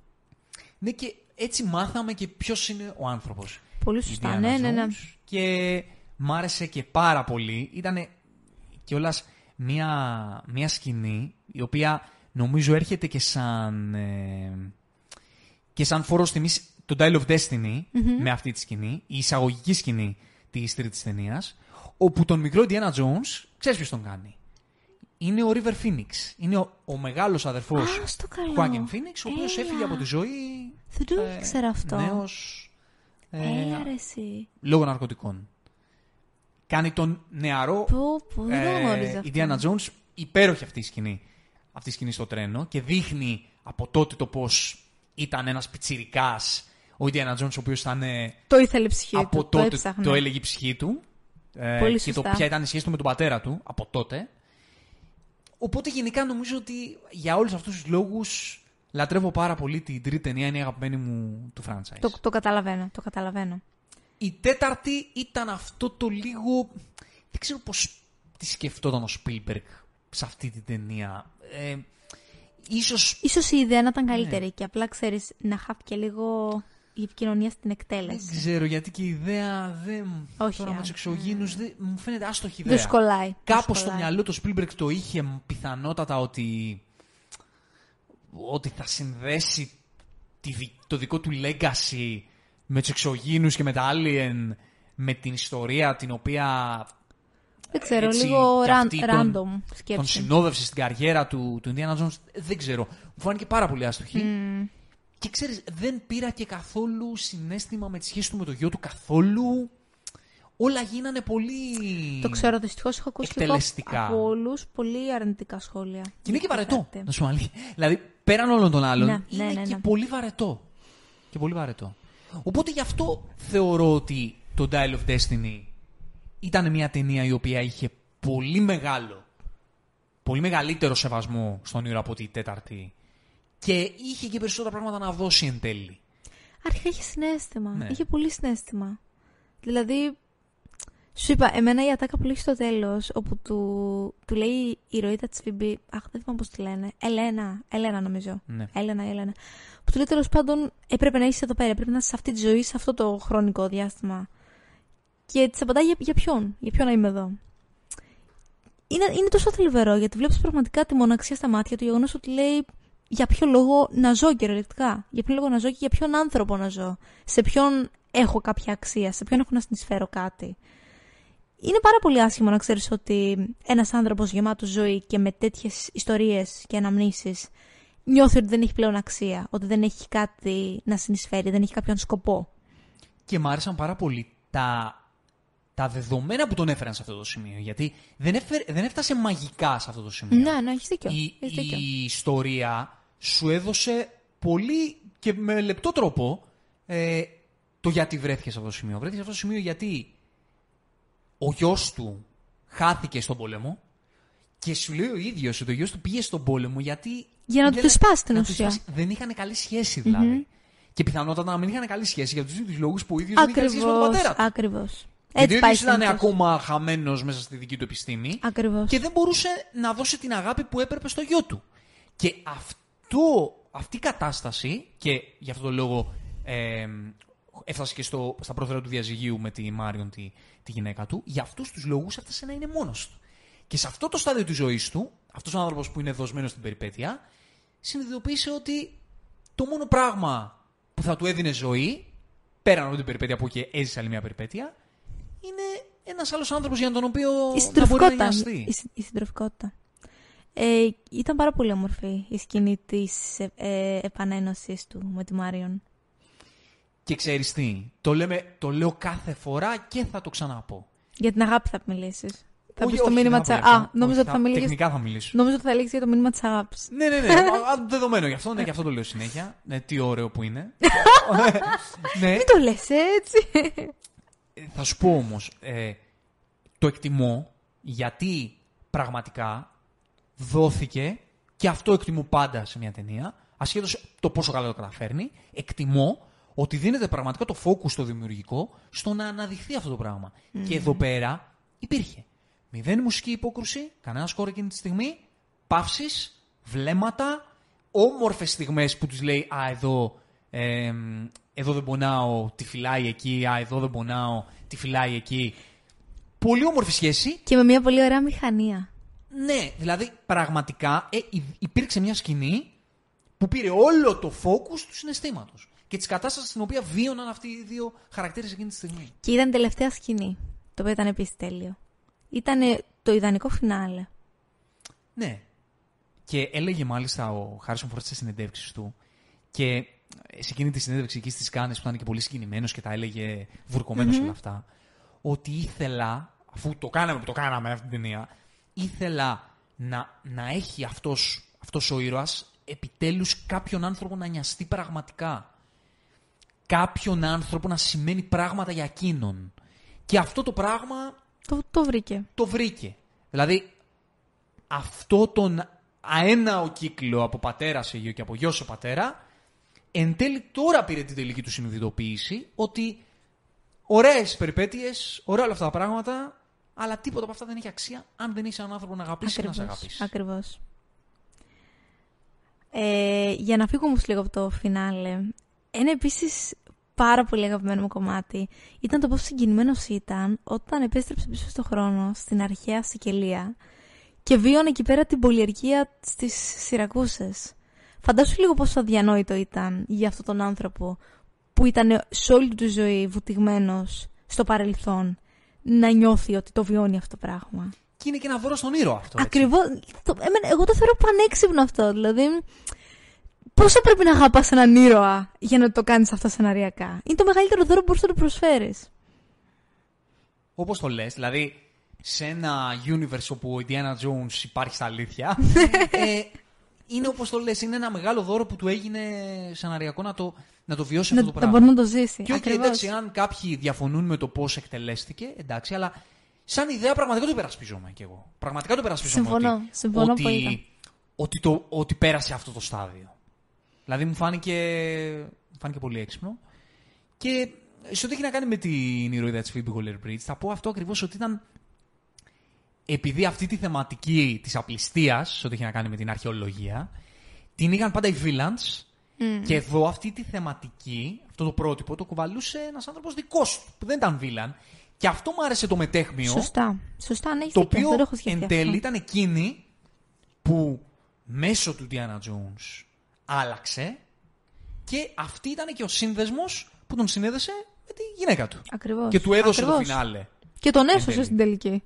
Speaker 1: Ναι, και έτσι μάθαμε και ποιος είναι ο άνθρωπος.
Speaker 2: Πολύ σωστά, ναι, ναι, ναι.
Speaker 1: Και μ' άρεσε και πάρα πολύ. Ήταν κιόλας μια, μια σκηνή η οποία νομίζω έρχεται και σαν. Ε, και σαν φόρο τιμής το Dial of Destiny με αυτή τη σκηνή, η εισαγωγική σκηνή της τρίτης ταινίας, όπου τον μικρό Indiana Jones, ξέρεις ποιος τον κάνει; Είναι ο River Phoenix. Είναι ο, ο μεγάλος αδερφός του Joaquin Phoenix, ο οποίος έφυγε από τη ζωή.
Speaker 2: Δεν το ε, ήξερα αυτό.
Speaker 1: Νέος.
Speaker 2: Ε,
Speaker 1: λόγω ναρκωτικών. Κάνει τον νεαρό
Speaker 2: πω, ε,
Speaker 1: Indiana Jones υπέροχη αυτή η σκηνή. Αυτή η σκηνή στο τρένο και δείχνει από τότε το πώς ήταν ένας πιτσιρικάς ο Indiana Jones, ο οποίος ήταν.
Speaker 2: Το ήθελε ψυχή
Speaker 1: από
Speaker 2: του.
Speaker 1: τότε το, το έλεγε η ψυχή του. Ε, και το ποια ήταν η σχέση του με τον πατέρα του από τότε. Οπότε γενικά νομίζω ότι για όλους αυτούς τους λόγους λατρεύω πάρα πολύ την τρίτη ταινία, είναι η αγαπημένη μου του franchise.
Speaker 2: Το, το καταλαβαίνω, το καταλαβαίνω.
Speaker 1: Η τέταρτη ήταν αυτό το λίγο... Δεν ξέρω πώς τη σκεφτόταν ο Spielberg σε αυτή την ταινία. Ε, ίσως...
Speaker 2: ίσως η ιδέα να ήταν καλύτερη ναι. και απλά ξέρεις να χάθηκε λίγο η επικοινωνία στην εκτέλεση.
Speaker 1: Δεν ξέρω γιατί και η ιδέα δεν.
Speaker 2: Όχι.
Speaker 1: Τώρα με τους εξωγήνους μου φαίνεται άστοχη ιδέα.
Speaker 2: Δεν σκολάει.
Speaker 1: Κάπως στο μυαλό του Spielberg το είχε πιθανότατα ότι. ότι θα συνδέσει το δικό του legacy με τους εξωγήνους και με τα alien, με την ιστορία την οποία
Speaker 2: Δεν ξέρω,
Speaker 1: έτσι,
Speaker 2: λίγο
Speaker 1: και
Speaker 2: ran-
Speaker 1: αυτή τον-
Speaker 2: random
Speaker 1: τον
Speaker 2: σκέψη.
Speaker 1: συνόδευσε στην καριέρα του, του Indiana Jones. Δεν ξέρω. Μου φάνηκε πάρα πολύ άστοχη.
Speaker 2: Μμμ.
Speaker 1: Και ξέρεις, δεν πήρα και καθόλου συνέστημα με τη σχέση του με το γιο του καθόλου. Όλα γίνανε πολύ...
Speaker 2: Το ξέρω, δυστυχώς έχω ακούσει και εγώ
Speaker 1: Εκτελεστικά.
Speaker 2: από όλους πολύ αρνητικά σχόλια.
Speaker 1: Και είναι και
Speaker 2: για το
Speaker 1: βαρετό,
Speaker 2: κάτι.
Speaker 1: να σου πω αλήθεια. Δηλαδή, πέραν όλων των άλλων,
Speaker 2: Ναι,
Speaker 1: είναι
Speaker 2: ναι, ναι,
Speaker 1: και
Speaker 2: ναι.
Speaker 1: πολύ βαρετό. Και πολύ βαρετό. Οπότε γι' αυτό θεωρώ ότι το Dial of Destiny ήταν μια ταινία η οποία είχε πολύ μεγάλο, πολύ μεγαλύτερο σεβασμό στον ήρωα από τη τέταρτη και είχε και περισσότερα πράγματα να δώσει εν τέλει.
Speaker 2: Αρχικά είχε συνέστημα.
Speaker 1: Ναι.
Speaker 2: Είχε πολύ συνέστημα. Δηλαδή, σου είπα, εμένα η ατάκα που λέει στο τέλος, όπου του, του λέει η ηρωίδα της Φιμπή. Αχ, δεν θυμάμαι πώς τη λένε. Ελένα. Ελένα, νομίζω.
Speaker 1: Ναι.
Speaker 2: Έλενα, Έλενα. Που του λέει τέλος πάντων, έπρεπε να είσαι εδώ πέρα, έπρεπε να είσαι σε αυτή τη ζωή, σε αυτό το χρονικό διάστημα. Και της απαντάει για, για ποιον, για ποιον να είμαι εδώ. Είναι, είναι τόσο θλιβερό γιατί βλέπεις πραγματικά τη μοναξία στα μάτια του, γεγονός ότι λέει για ποιο λόγο να ζω κυριολεκτικά. Για ποιο λόγο να ζω και για ποιον άνθρωπο να ζω. Σε ποιον έχω κάποια αξία, σε ποιον έχω να συνεισφέρω κάτι. Είναι πάρα πολύ άσχημο να ξέρεις ότι ένας άνθρωπος γεμάτος ζωή και με τέτοιες ιστορίες και αναμνήσεις νιώθει ότι δεν έχει πλέον αξία, ότι δεν έχει κάτι να συνεισφέρει, δεν έχει κάποιον σκοπό.
Speaker 1: Και μου άρεσαν πάρα πολύ τα, τα δεδομένα που τον έφεραν σε αυτό το σημείο. Γιατί δεν, έφερε, δεν έφτασε μαγικά σε αυτό το σημείο.
Speaker 2: Ναι, ναι, έχεις δίκιο.
Speaker 1: η,
Speaker 2: έχεις δίκιο.
Speaker 1: η ιστορία σου έδωσε πολύ και με λεπτό τρόπο ε, το γιατί βρέθηκες σε αυτό το σημείο. Βρέθηκες σε αυτό το σημείο γιατί ο γιος του χάθηκε στον πόλεμο και σου λέει ο ίδιος ότι ο γιος του πήγε στον πόλεμο γιατί...
Speaker 2: Για να τους
Speaker 1: δεν-
Speaker 2: τη σπάσει την
Speaker 1: να τους
Speaker 2: ουσία.
Speaker 1: σπάσει. Δεν είχαν καλή σχέση δηλαδή. Και πιθανότατα να μην είχαν καλή σχέση για τους ίδιους λόγους που ο ίδιος δεν είχε καλή σχέση με τον
Speaker 2: Ακριβώς,
Speaker 1: πατέρα του.
Speaker 2: ακριβώς.
Speaker 1: Γιατί ο
Speaker 2: Έτσι πάει
Speaker 1: ίδιος ήταν
Speaker 2: συνήθως.
Speaker 1: ακόμα χαμένος μέσα στη δική του επιστήμη
Speaker 2: Ακριβώς.
Speaker 1: και δεν μπορούσε να δώσει την αγάπη που έπρεπε στο γιο του. Και αυτό, αυτή η κατάσταση, και γι' αυτό το λόγο ε, έφτασε και στο, στα πρόθυρα του διαζυγίου με τη Μάριον, τη, τη γυναίκα του, για αυτούς τους λόγους έφτασε να είναι μόνος του. Και σε αυτό το στάδιο της ζωής του, αυτός ο άνθρωπος που είναι δοσμένος στην περιπέτεια, συνειδητοποίησε ότι το μόνο πράγμα που θα του έδινε ζωή, πέραν από την περιπέτεια που και έζησε άλλη μια περιπέτεια, είναι ένας άλλος άνθρωπος για τον οποίο
Speaker 2: Η
Speaker 1: να μπορεί να
Speaker 2: συντροφικότητα.
Speaker 1: νοιαστεί.
Speaker 2: Η, συ- η συντροφικότητα. Ε, ήταν πάρα πολύ όμορφη η σκηνή της ε, ε, επανένωσης του με τη Μάριον.
Speaker 1: Και ξέρεις τι, το, λέμε, το λέω κάθε φορά και θα το ξαναπώ.
Speaker 2: Για την αγάπη θα μιλήσεις. Θα
Speaker 1: Όχι,
Speaker 2: πεις το
Speaker 1: όχι,
Speaker 2: μήνυμα
Speaker 1: δεν
Speaker 2: της
Speaker 1: θα πω
Speaker 2: Α,
Speaker 1: γι' αυτό.
Speaker 2: νόμιζα
Speaker 1: Όχι,
Speaker 2: ότι θα μιλήσεις.
Speaker 1: Τεχνικά θα μιλήσω.
Speaker 2: Νόμιζα ότι θα λέγεις για το μήνυμα της αγάπης.
Speaker 1: ναι, ναι, ναι. (laughs) α, α, δεδομένο γι' αυτό, ναι, γι' αυτό το λέω συνέχεια. Ναι, τι ωραίο που είναι. (laughs) ναι,
Speaker 2: Μην το λες έτσι.
Speaker 1: ε, θα σου πω όμως, ε, το εκτιμώ γιατί πραγματικά δόθηκε και αυτό εκτιμώ πάντα σε μια ταινία, ασχέτως το πόσο καλά το καταφέρνει, εκτιμώ ότι δίνεται πραγματικά το focus στο δημιουργικό στο να αναδειχθεί αυτό το πράγμα. Και εδώ πέρα υπήρχε. Μηδέν μουσική υπόκρουση, κανένα σκόρ εκείνη τη στιγμή, παύσεις, βλέμματα, όμορφες στιγμές που τους λέει Α, εδώ, ε, εδώ δεν πονάω, τη φυλάει εκεί, Α, εδώ δεν πονάω, τη φυλάει εκεί. Πολύ όμορφη σχέση.
Speaker 2: και με μια πολύ ωραία μηχανία.
Speaker 1: Ναι, δηλαδή πραγματικά ε, υ- υπήρξε μια σκηνή που πήρε όλο το focus του συναισθήματος και της κατάστασης στην οποία βίωναν αυτοί οι δύο χαρακτήρες εκείνη τη στιγμή.
Speaker 2: Και ήταν η τελευταία σκηνή. Το οποίο ήταν επίση τέλειο. Ήταν το ιδανικό φινάλε.
Speaker 1: Ναι. Και έλεγε μάλιστα ο Χάρισον Φόρτ στι συνεντεύξεις του και σε εκείνη τη συνέντευξη εκεί στις Κάνες που ήταν και πολύ συγκινημένος και τα έλεγε βουρκωμένος όλα αυτά, ότι ήθελα, αφού το κάναμε που το κάναμε αυτή την ταινία, ήθελα να, να έχει αυτός, αυτός ο ήρωας επιτέλους κάποιον άνθρωπο να νοιαστεί πραγματικά. Κάποιον άνθρωπο να σημαίνει πράγματα για εκείνον. Και αυτό το πράγμα
Speaker 2: Το, το βρήκε.
Speaker 1: το βρήκε. Δηλαδή, αυτό τον αέναο κύκλο από πατέρα σε γιο και από γιο σε πατέρα, εν τέλει τώρα πήρε την τελική του συνειδητοποίηση ότι ωραίες περιπέτειες, ωραία όλα αυτά τα πράγματα, αλλά τίποτα από αυτά δεν έχει αξία αν δεν είσαι έναν άνθρωπο να αγαπήσεις και να σε αγαπήσεις.
Speaker 2: Ακριβώς. Ε, για να φύγω όμως λίγο από το φινάλε, ένα επίσης πάρα πολύ αγαπημένο μου κομμάτι ήταν το πόσο συγκινημένος ήταν όταν επέστρεψε πίσω στο χρόνο στην αρχαία Σικελία και βίωνε εκεί πέρα την πολιεργία στις Σιρακούσες. Φαντάσου λίγο πόσο αδιανόητο ήταν για αυτόν τον άνθρωπο που ήταν σε όλη του τη ζωή βουτυγμένος στο παρελθόν να νιώθει ότι το βιώνει αυτό το πράγμα.
Speaker 1: Και είναι και ένα δώρο στον ήρωα αυτό. έτσι.
Speaker 2: Ακριβώς. Εγώ το θεωρώ πανέξυπνο αυτό. Δηλαδή, πόσο πρέπει να αγαπάς έναν ήρωα για να το κάνεις αυτό σεναριακά; Είναι το μεγαλύτερο δώρο που μπορείς να του προσφέρεις.
Speaker 1: Όπως το λες, δηλαδή σε ένα universe όπου ο Indiana Jones υπάρχει στα αλήθεια. (laughs) ε, είναι όπως το λες, είναι ένα μεγάλο δώρο που του έγινε σεναριακό να το, να το βιώσει
Speaker 2: Να,
Speaker 1: αυτό το
Speaker 2: να
Speaker 1: πράγμα.
Speaker 2: μπορεί να το ζήσει.
Speaker 1: Και όχι,
Speaker 2: Ακριβώς.
Speaker 1: εντάξει, αν κάποιοι διαφωνούν με το πώς εκτελέστηκε, εντάξει, αλλά σαν ιδέα πραγματικά το υπερασπίζομαι κι εγώ. Πραγματικά το υπερασπίζομαι.
Speaker 2: Συμφωνώ,
Speaker 1: ότι,
Speaker 2: συμφωνώ
Speaker 1: ότι,
Speaker 2: πολύ.
Speaker 1: ότι, το, ότι πέρασε αυτό το στάδιο. Δηλαδή μου φάνηκε, μου φάνηκε πολύ έξυπνο. Και σε ό,τι έχει να κάνει με την ηρωίδα της Phoebe Waller-Bridge, θα πω αυτό ακριβώς ότι ήταν. Επειδή αυτή τη θεματική της απληστίας, σε ό,τι έχει να κάνει με την αρχαιολογία, την είχαν πάντα οι villains. Και εδώ αυτή τη θεματική, αυτό το πρότυπο, το κουβαλούσε ένας άνθρωπος δικός του, που δεν ήταν villain. Και αυτό μου άρεσε το μετέχμιο.
Speaker 2: Σωστά. Σωστά, ναι, έχεις
Speaker 1: Το
Speaker 2: δίκιο.
Speaker 1: οποίο
Speaker 2: Δεν το έχω σκεφτεί
Speaker 1: εν
Speaker 2: αυτό.
Speaker 1: τέλει ήταν εκείνη που μέσω του Diana Jones άλλαξε και αυτή ήταν και ο σύνδεσμος που τον συνέδεσε με τη γυναίκα του.
Speaker 2: Ακριβώς.
Speaker 1: Και του έδωσε
Speaker 2: Ακριβώς.
Speaker 1: το φινάλε.
Speaker 2: Και τον
Speaker 1: Εν
Speaker 2: έσωσε
Speaker 1: τέλει.
Speaker 2: στην τελική.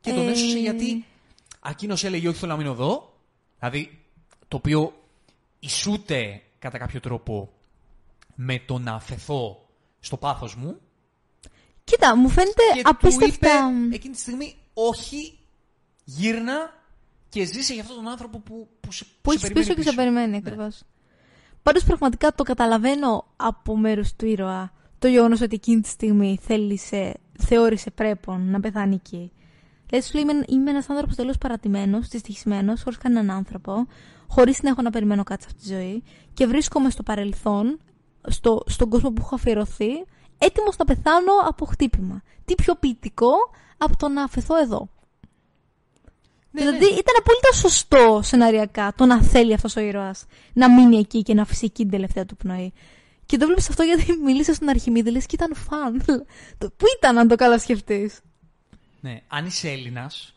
Speaker 1: Και τον
Speaker 2: Ε,
Speaker 1: έσωσε γιατί εκείνος έλεγε όχι θέλω να μείνω εδώ. Δηλαδή το οποίο ισούται κατά κάποιο τρόπο με το να αφαιθώ στο πάθος μου.
Speaker 2: Κοίτα, μου φαίνεται
Speaker 1: Και του
Speaker 2: απίστευτα.
Speaker 1: είπε εκείνη τη στιγμή όχι, γύρνα και ζήσε για αυτόν τον άνθρωπο που, που σε,
Speaker 2: που
Speaker 1: σε
Speaker 2: έχεις
Speaker 1: περιμένει
Speaker 2: πίσω και σε περιμένει
Speaker 1: Ναι.
Speaker 2: ακριβώς. Πάντως πραγματικά το καταλαβαίνω από μέρους του ήρωα το γεγονός ότι εκείνη τη στιγμή θέλησε, θεώρησε πρέπον να πεθάνει εκεί. Δηλαδή σου λέει είμαι, είμαι ένας άνθρωπος τελείω παρατημένος, δυστυχισμένος, χωρίς κανέναν άνθρωπο, χωρίς να έχω να περιμένω κάτι σε αυτή τη ζωή και βρίσκομαι στο παρελθόν, στο, στον κόσμο που έχω αφιερωθεί, έτοιμος να πεθάνω από χτύπημα. Τι πιο ποιητικό από το να αφαιθώ εδώ.
Speaker 1: Ναι,
Speaker 2: δηλαδή
Speaker 1: ναι.
Speaker 2: ήταν απόλυτα σωστό σεναριακά το να θέλει αυτός ο ήρωας να μείνει εκεί και να αφήσει εκεί την τελευταία του πνοή. Και το βλέπεις αυτό γιατί (laughs) μίλησε στον Αρχιμίδη, λες και ήταν φαν. (laughs) Το- Πού ήταν, αν το καλά σκεφτεί.
Speaker 1: Ναι, αν είσαι Έλληνας.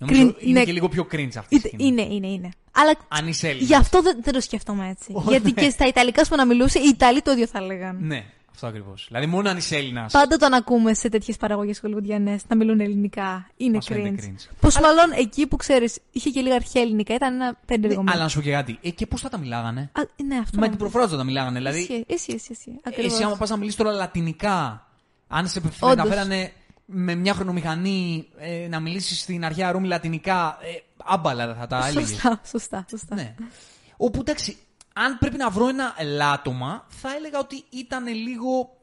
Speaker 2: Cringe,
Speaker 1: Νομίζω είναι
Speaker 2: ναι.
Speaker 1: και λίγο πιο cringe αυτή τη στιγμή.
Speaker 2: Είναι, είναι, είναι. Αλλά
Speaker 1: Αν είσαι Έλληνας.
Speaker 2: γι' αυτό δεν, δεν το σκέφτομαι έτσι.
Speaker 1: Ω,
Speaker 2: γιατί
Speaker 1: ναι.
Speaker 2: και στα Ιταλικά σου να μιλούσε, οι Ιταλοί το ίδιο θα έλεγαν.
Speaker 1: Ναι, αυτό ακριβώς. Δηλαδή, μόνο αν είσαι Έλληνας.
Speaker 2: Πάντα όταν ακούμε σε τέτοιες παραγωγές χολιγουδιανέ να μιλούν ελληνικά, είναι
Speaker 1: Μας φαίνεται
Speaker 2: cringe.
Speaker 1: cringe.
Speaker 2: Πόσο μάλλον εκεί που ξέρεις, είχε και λίγα αρχαία ελληνικά, ήταν ένα περίεργο
Speaker 1: Ναι, αλλά να σου πω και κάτι. Ε, και πώς θα τα μιλάγανε;
Speaker 2: Α, ναι, αυτό.
Speaker 1: Με την προφορά τους θα τα μιλάγανε. Δηλαδή,
Speaker 2: Ισχύει, ισχύει, ισχύει. Ακριβώς.
Speaker 1: εσύ άμα πας να μιλήσεις τώρα λατινικά, αν σε με
Speaker 2: Όντως.
Speaker 1: τα φέρανε με μια χρονομηχανή ε, να μιλήσεις στην αρχαία Ρώμη λατινικά, ε, άμπαλα δεν θα τα έλεγες.
Speaker 2: Σωστά, σωστά, σωστά.
Speaker 1: Ναι. Όπου εντάξει, αν πρέπει να βρω ένα ελάττωμα, θα έλεγα ότι ήταν λίγο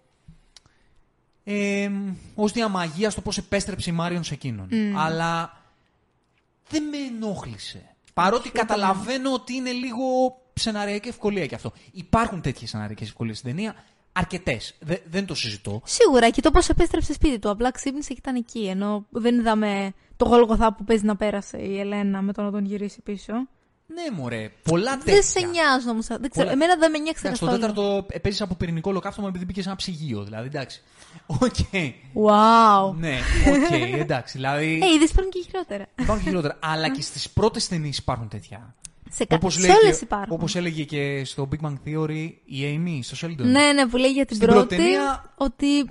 Speaker 1: ε, ως διαμαγεία στο πώς επέστρεψε η Μάριον σε εκείνον. Αλλά δεν με ενόχλησε. Παρότι καταλαβαίνω ότι είναι λίγο σεναριακή ευκολία και αυτό. Υπάρχουν τέτοιες σεναριακές ευκολίες στην ταινία, αρκετές. Δε- δεν το συζητώ.
Speaker 2: Σίγουρα και το πώς επέστρεψε σπίτι του. Απλά ξύπνησε και ήταν εκεί. Ενώ δεν είδαμε το γόλγοθά που παίζει να πέρασε η Ελένα με το να τον γυρίσει πίσω.
Speaker 1: Ναι, μωρέ, πολλά τέτοια.
Speaker 2: Δεν σε νοιάζουν όμως. Δεν ξέρω.
Speaker 1: Πολλά-
Speaker 2: Εμένα δεν με νοιάζει
Speaker 1: Εντάξει, το
Speaker 2: καθόλου.
Speaker 1: τέταρτο επέζησε από πυρηνικό ολοκαύτωμα επειδή μπήκε σε ένα ψυγείο. Δηλαδή, εντάξει. OK.
Speaker 2: Wow.
Speaker 1: Ναι, οκ, εντάξει. Δηλαδή.
Speaker 2: Ε, είδε υπάρχουν και χειρότερα.
Speaker 1: Υπάρχουν και χειρότερα. Αλλά και στις πρώτες ταινίες υπάρχουν τέτοια.
Speaker 2: Σε, κα...
Speaker 1: Όπως
Speaker 2: σε
Speaker 1: λέει
Speaker 2: όλες
Speaker 1: και-
Speaker 2: υπάρχουν.
Speaker 1: Όπως έλεγε και στο Big Bang Theory η Amy, στο Sheldon.
Speaker 2: Ναι, ναι, που λέει για την
Speaker 1: Στην
Speaker 2: πρώτη
Speaker 1: πρώτη ταινία-
Speaker 2: ότι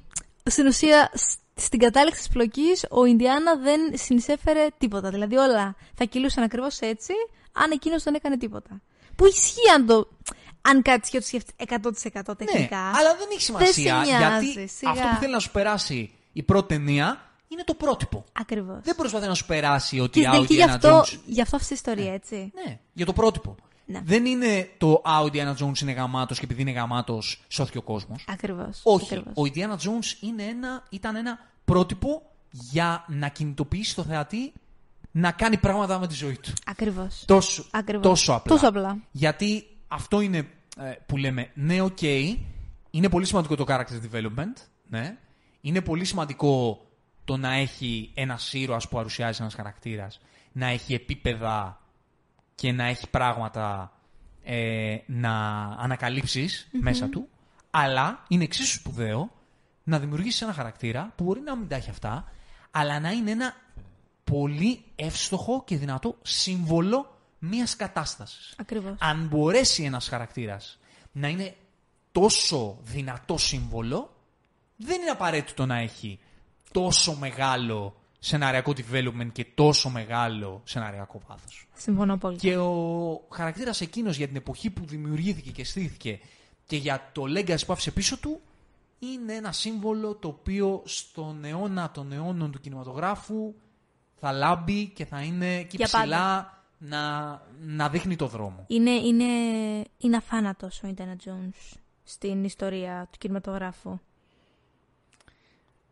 Speaker 2: στην ουσία σ- στην κατάληξη της πλοκής ο Ινδιάνα δεν συνεισέφερε τίποτα. Δηλαδή όλα θα κυλούσαν ακριβώς έτσι αν εκείνος δεν έκανε τίποτα. Που ισχύει αν, το, αν κάτι και το σκέφτεσαι 100%
Speaker 1: Ναι,
Speaker 2: τεχνικά.
Speaker 1: αλλά δεν έχει σημασία.
Speaker 2: Δεν σε νοιάζει,
Speaker 1: γιατί
Speaker 2: σιγά.
Speaker 1: αυτό που θέλει να σου περάσει η πρώτη ταινία είναι το πρότυπο.
Speaker 2: Ακριβώς.
Speaker 1: Δεν προσπαθεί να σου περάσει
Speaker 2: Και
Speaker 1: ότι
Speaker 2: στην τελική
Speaker 1: Audi
Speaker 2: γι'
Speaker 1: Indiana
Speaker 2: αυτό,
Speaker 1: Jones.
Speaker 2: γι' αυτό αυτή η ιστορία, έτσι.
Speaker 1: Ναι, για το πρότυπο.
Speaker 2: Ναι.
Speaker 1: Δεν είναι το Audi Indiana Jones είναι γαμάτος και επειδή είναι γαμάτος σώθηκε ο κόσμος.
Speaker 2: Ακριβώς.
Speaker 1: Όχι. Ο Indiana Jones είναι ένα, ήταν ένα πρότυπο για να κινητοποιήσει το θεατή να κάνει πράγματα με τη ζωή του.
Speaker 2: Ακριβώς.
Speaker 1: Τόσο,
Speaker 2: Ακριβώς.
Speaker 1: τόσο απλά.
Speaker 2: Τόσο απλά.
Speaker 1: Γιατί αυτό είναι ε, που λέμε, ναι, οκ, είναι πολύ σημαντικό το character development, ναι. Είναι πολύ σημαντικό το να έχει ένας ήρωας που παρουσιάζει ένας χαρακτήρας, να έχει επίπεδα και να έχει πράγματα ε, να ανακαλύψεις μέσα του. Αλλά είναι εξίσου σπουδαίο να δημιουργήσεις ένα χαρακτήρα που μπορεί να μην τα έχει αυτά, αλλά να είναι ένα πολύ εύστοχο και δυνατό σύμβολο μιας κατάστασης.
Speaker 2: Ακριβώς.
Speaker 1: Αν μπορέσει ένας χαρακτήρας να είναι τόσο δυνατό σύμβολο, δεν είναι απαραίτητο να έχει τόσο μεγάλο σεναριακό development και τόσο μεγάλο σεναριακό βάθος.
Speaker 2: Συμφωνώ πολύ.
Speaker 1: Και ο χαρακτήρας εκείνος για την εποχή που δημιουργήθηκε και στήθηκε και για το legacy που άφησε πίσω του είναι ένα σύμβολο το οποίο στον αιώνα των αιώνων του κινηματογράφου θα λάμπει και θα είναι εκεί
Speaker 2: Για
Speaker 1: ψηλά να, να δείχνει το δρόμο.
Speaker 2: Είναι, είναι, είναι αφάνατος ο Indiana Jones στην ιστορία του κινηματογράφου.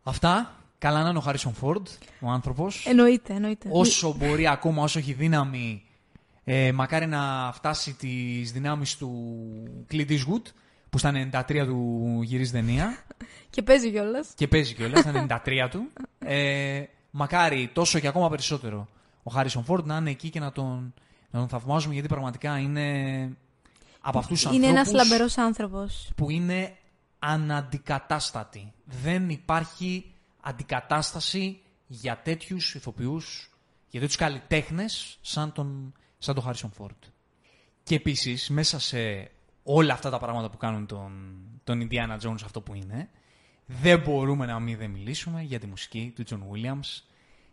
Speaker 1: Αυτά. Καλά να είναι ο Χάρισον Φόρντ, ο άνθρωπος.
Speaker 2: Εννοείται, εννοείται.
Speaker 1: όσο μπορεί ακόμα, όσο έχει δύναμη, ε, μακάρι να φτάσει τις δυνάμεις του Clint Eastwood, που στα 93 του γυρίζει ταινία (laughs)
Speaker 2: Και παίζει κιόλας.
Speaker 1: και παίζει κιόλας, στα 93 του. Ε, μακάρι τόσο και ακόμα περισσότερο ο Χάρισον Φόρντ να είναι εκεί και να τον, να τον θαυμάζουμε, γιατί πραγματικά είναι από αυτούς τους
Speaker 2: Είναι
Speaker 1: ανθρώπους
Speaker 2: ένας λαμπερός άνθρωπος.
Speaker 1: που είναι αναντικατάστατη. Δεν υπάρχει αντικατάσταση για τέτοιους ηθοποιούς, για τέτοιους καλλιτέχνες σαν τον, σαν τον Harrison Ford. Και επίσης, μέσα σε όλα αυτά τα πράγματα που κάνουν τον, τον Indiana Jones αυτό που είναι, δεν μπορούμε να μην δεν μιλήσουμε για τη μουσική του John Williams,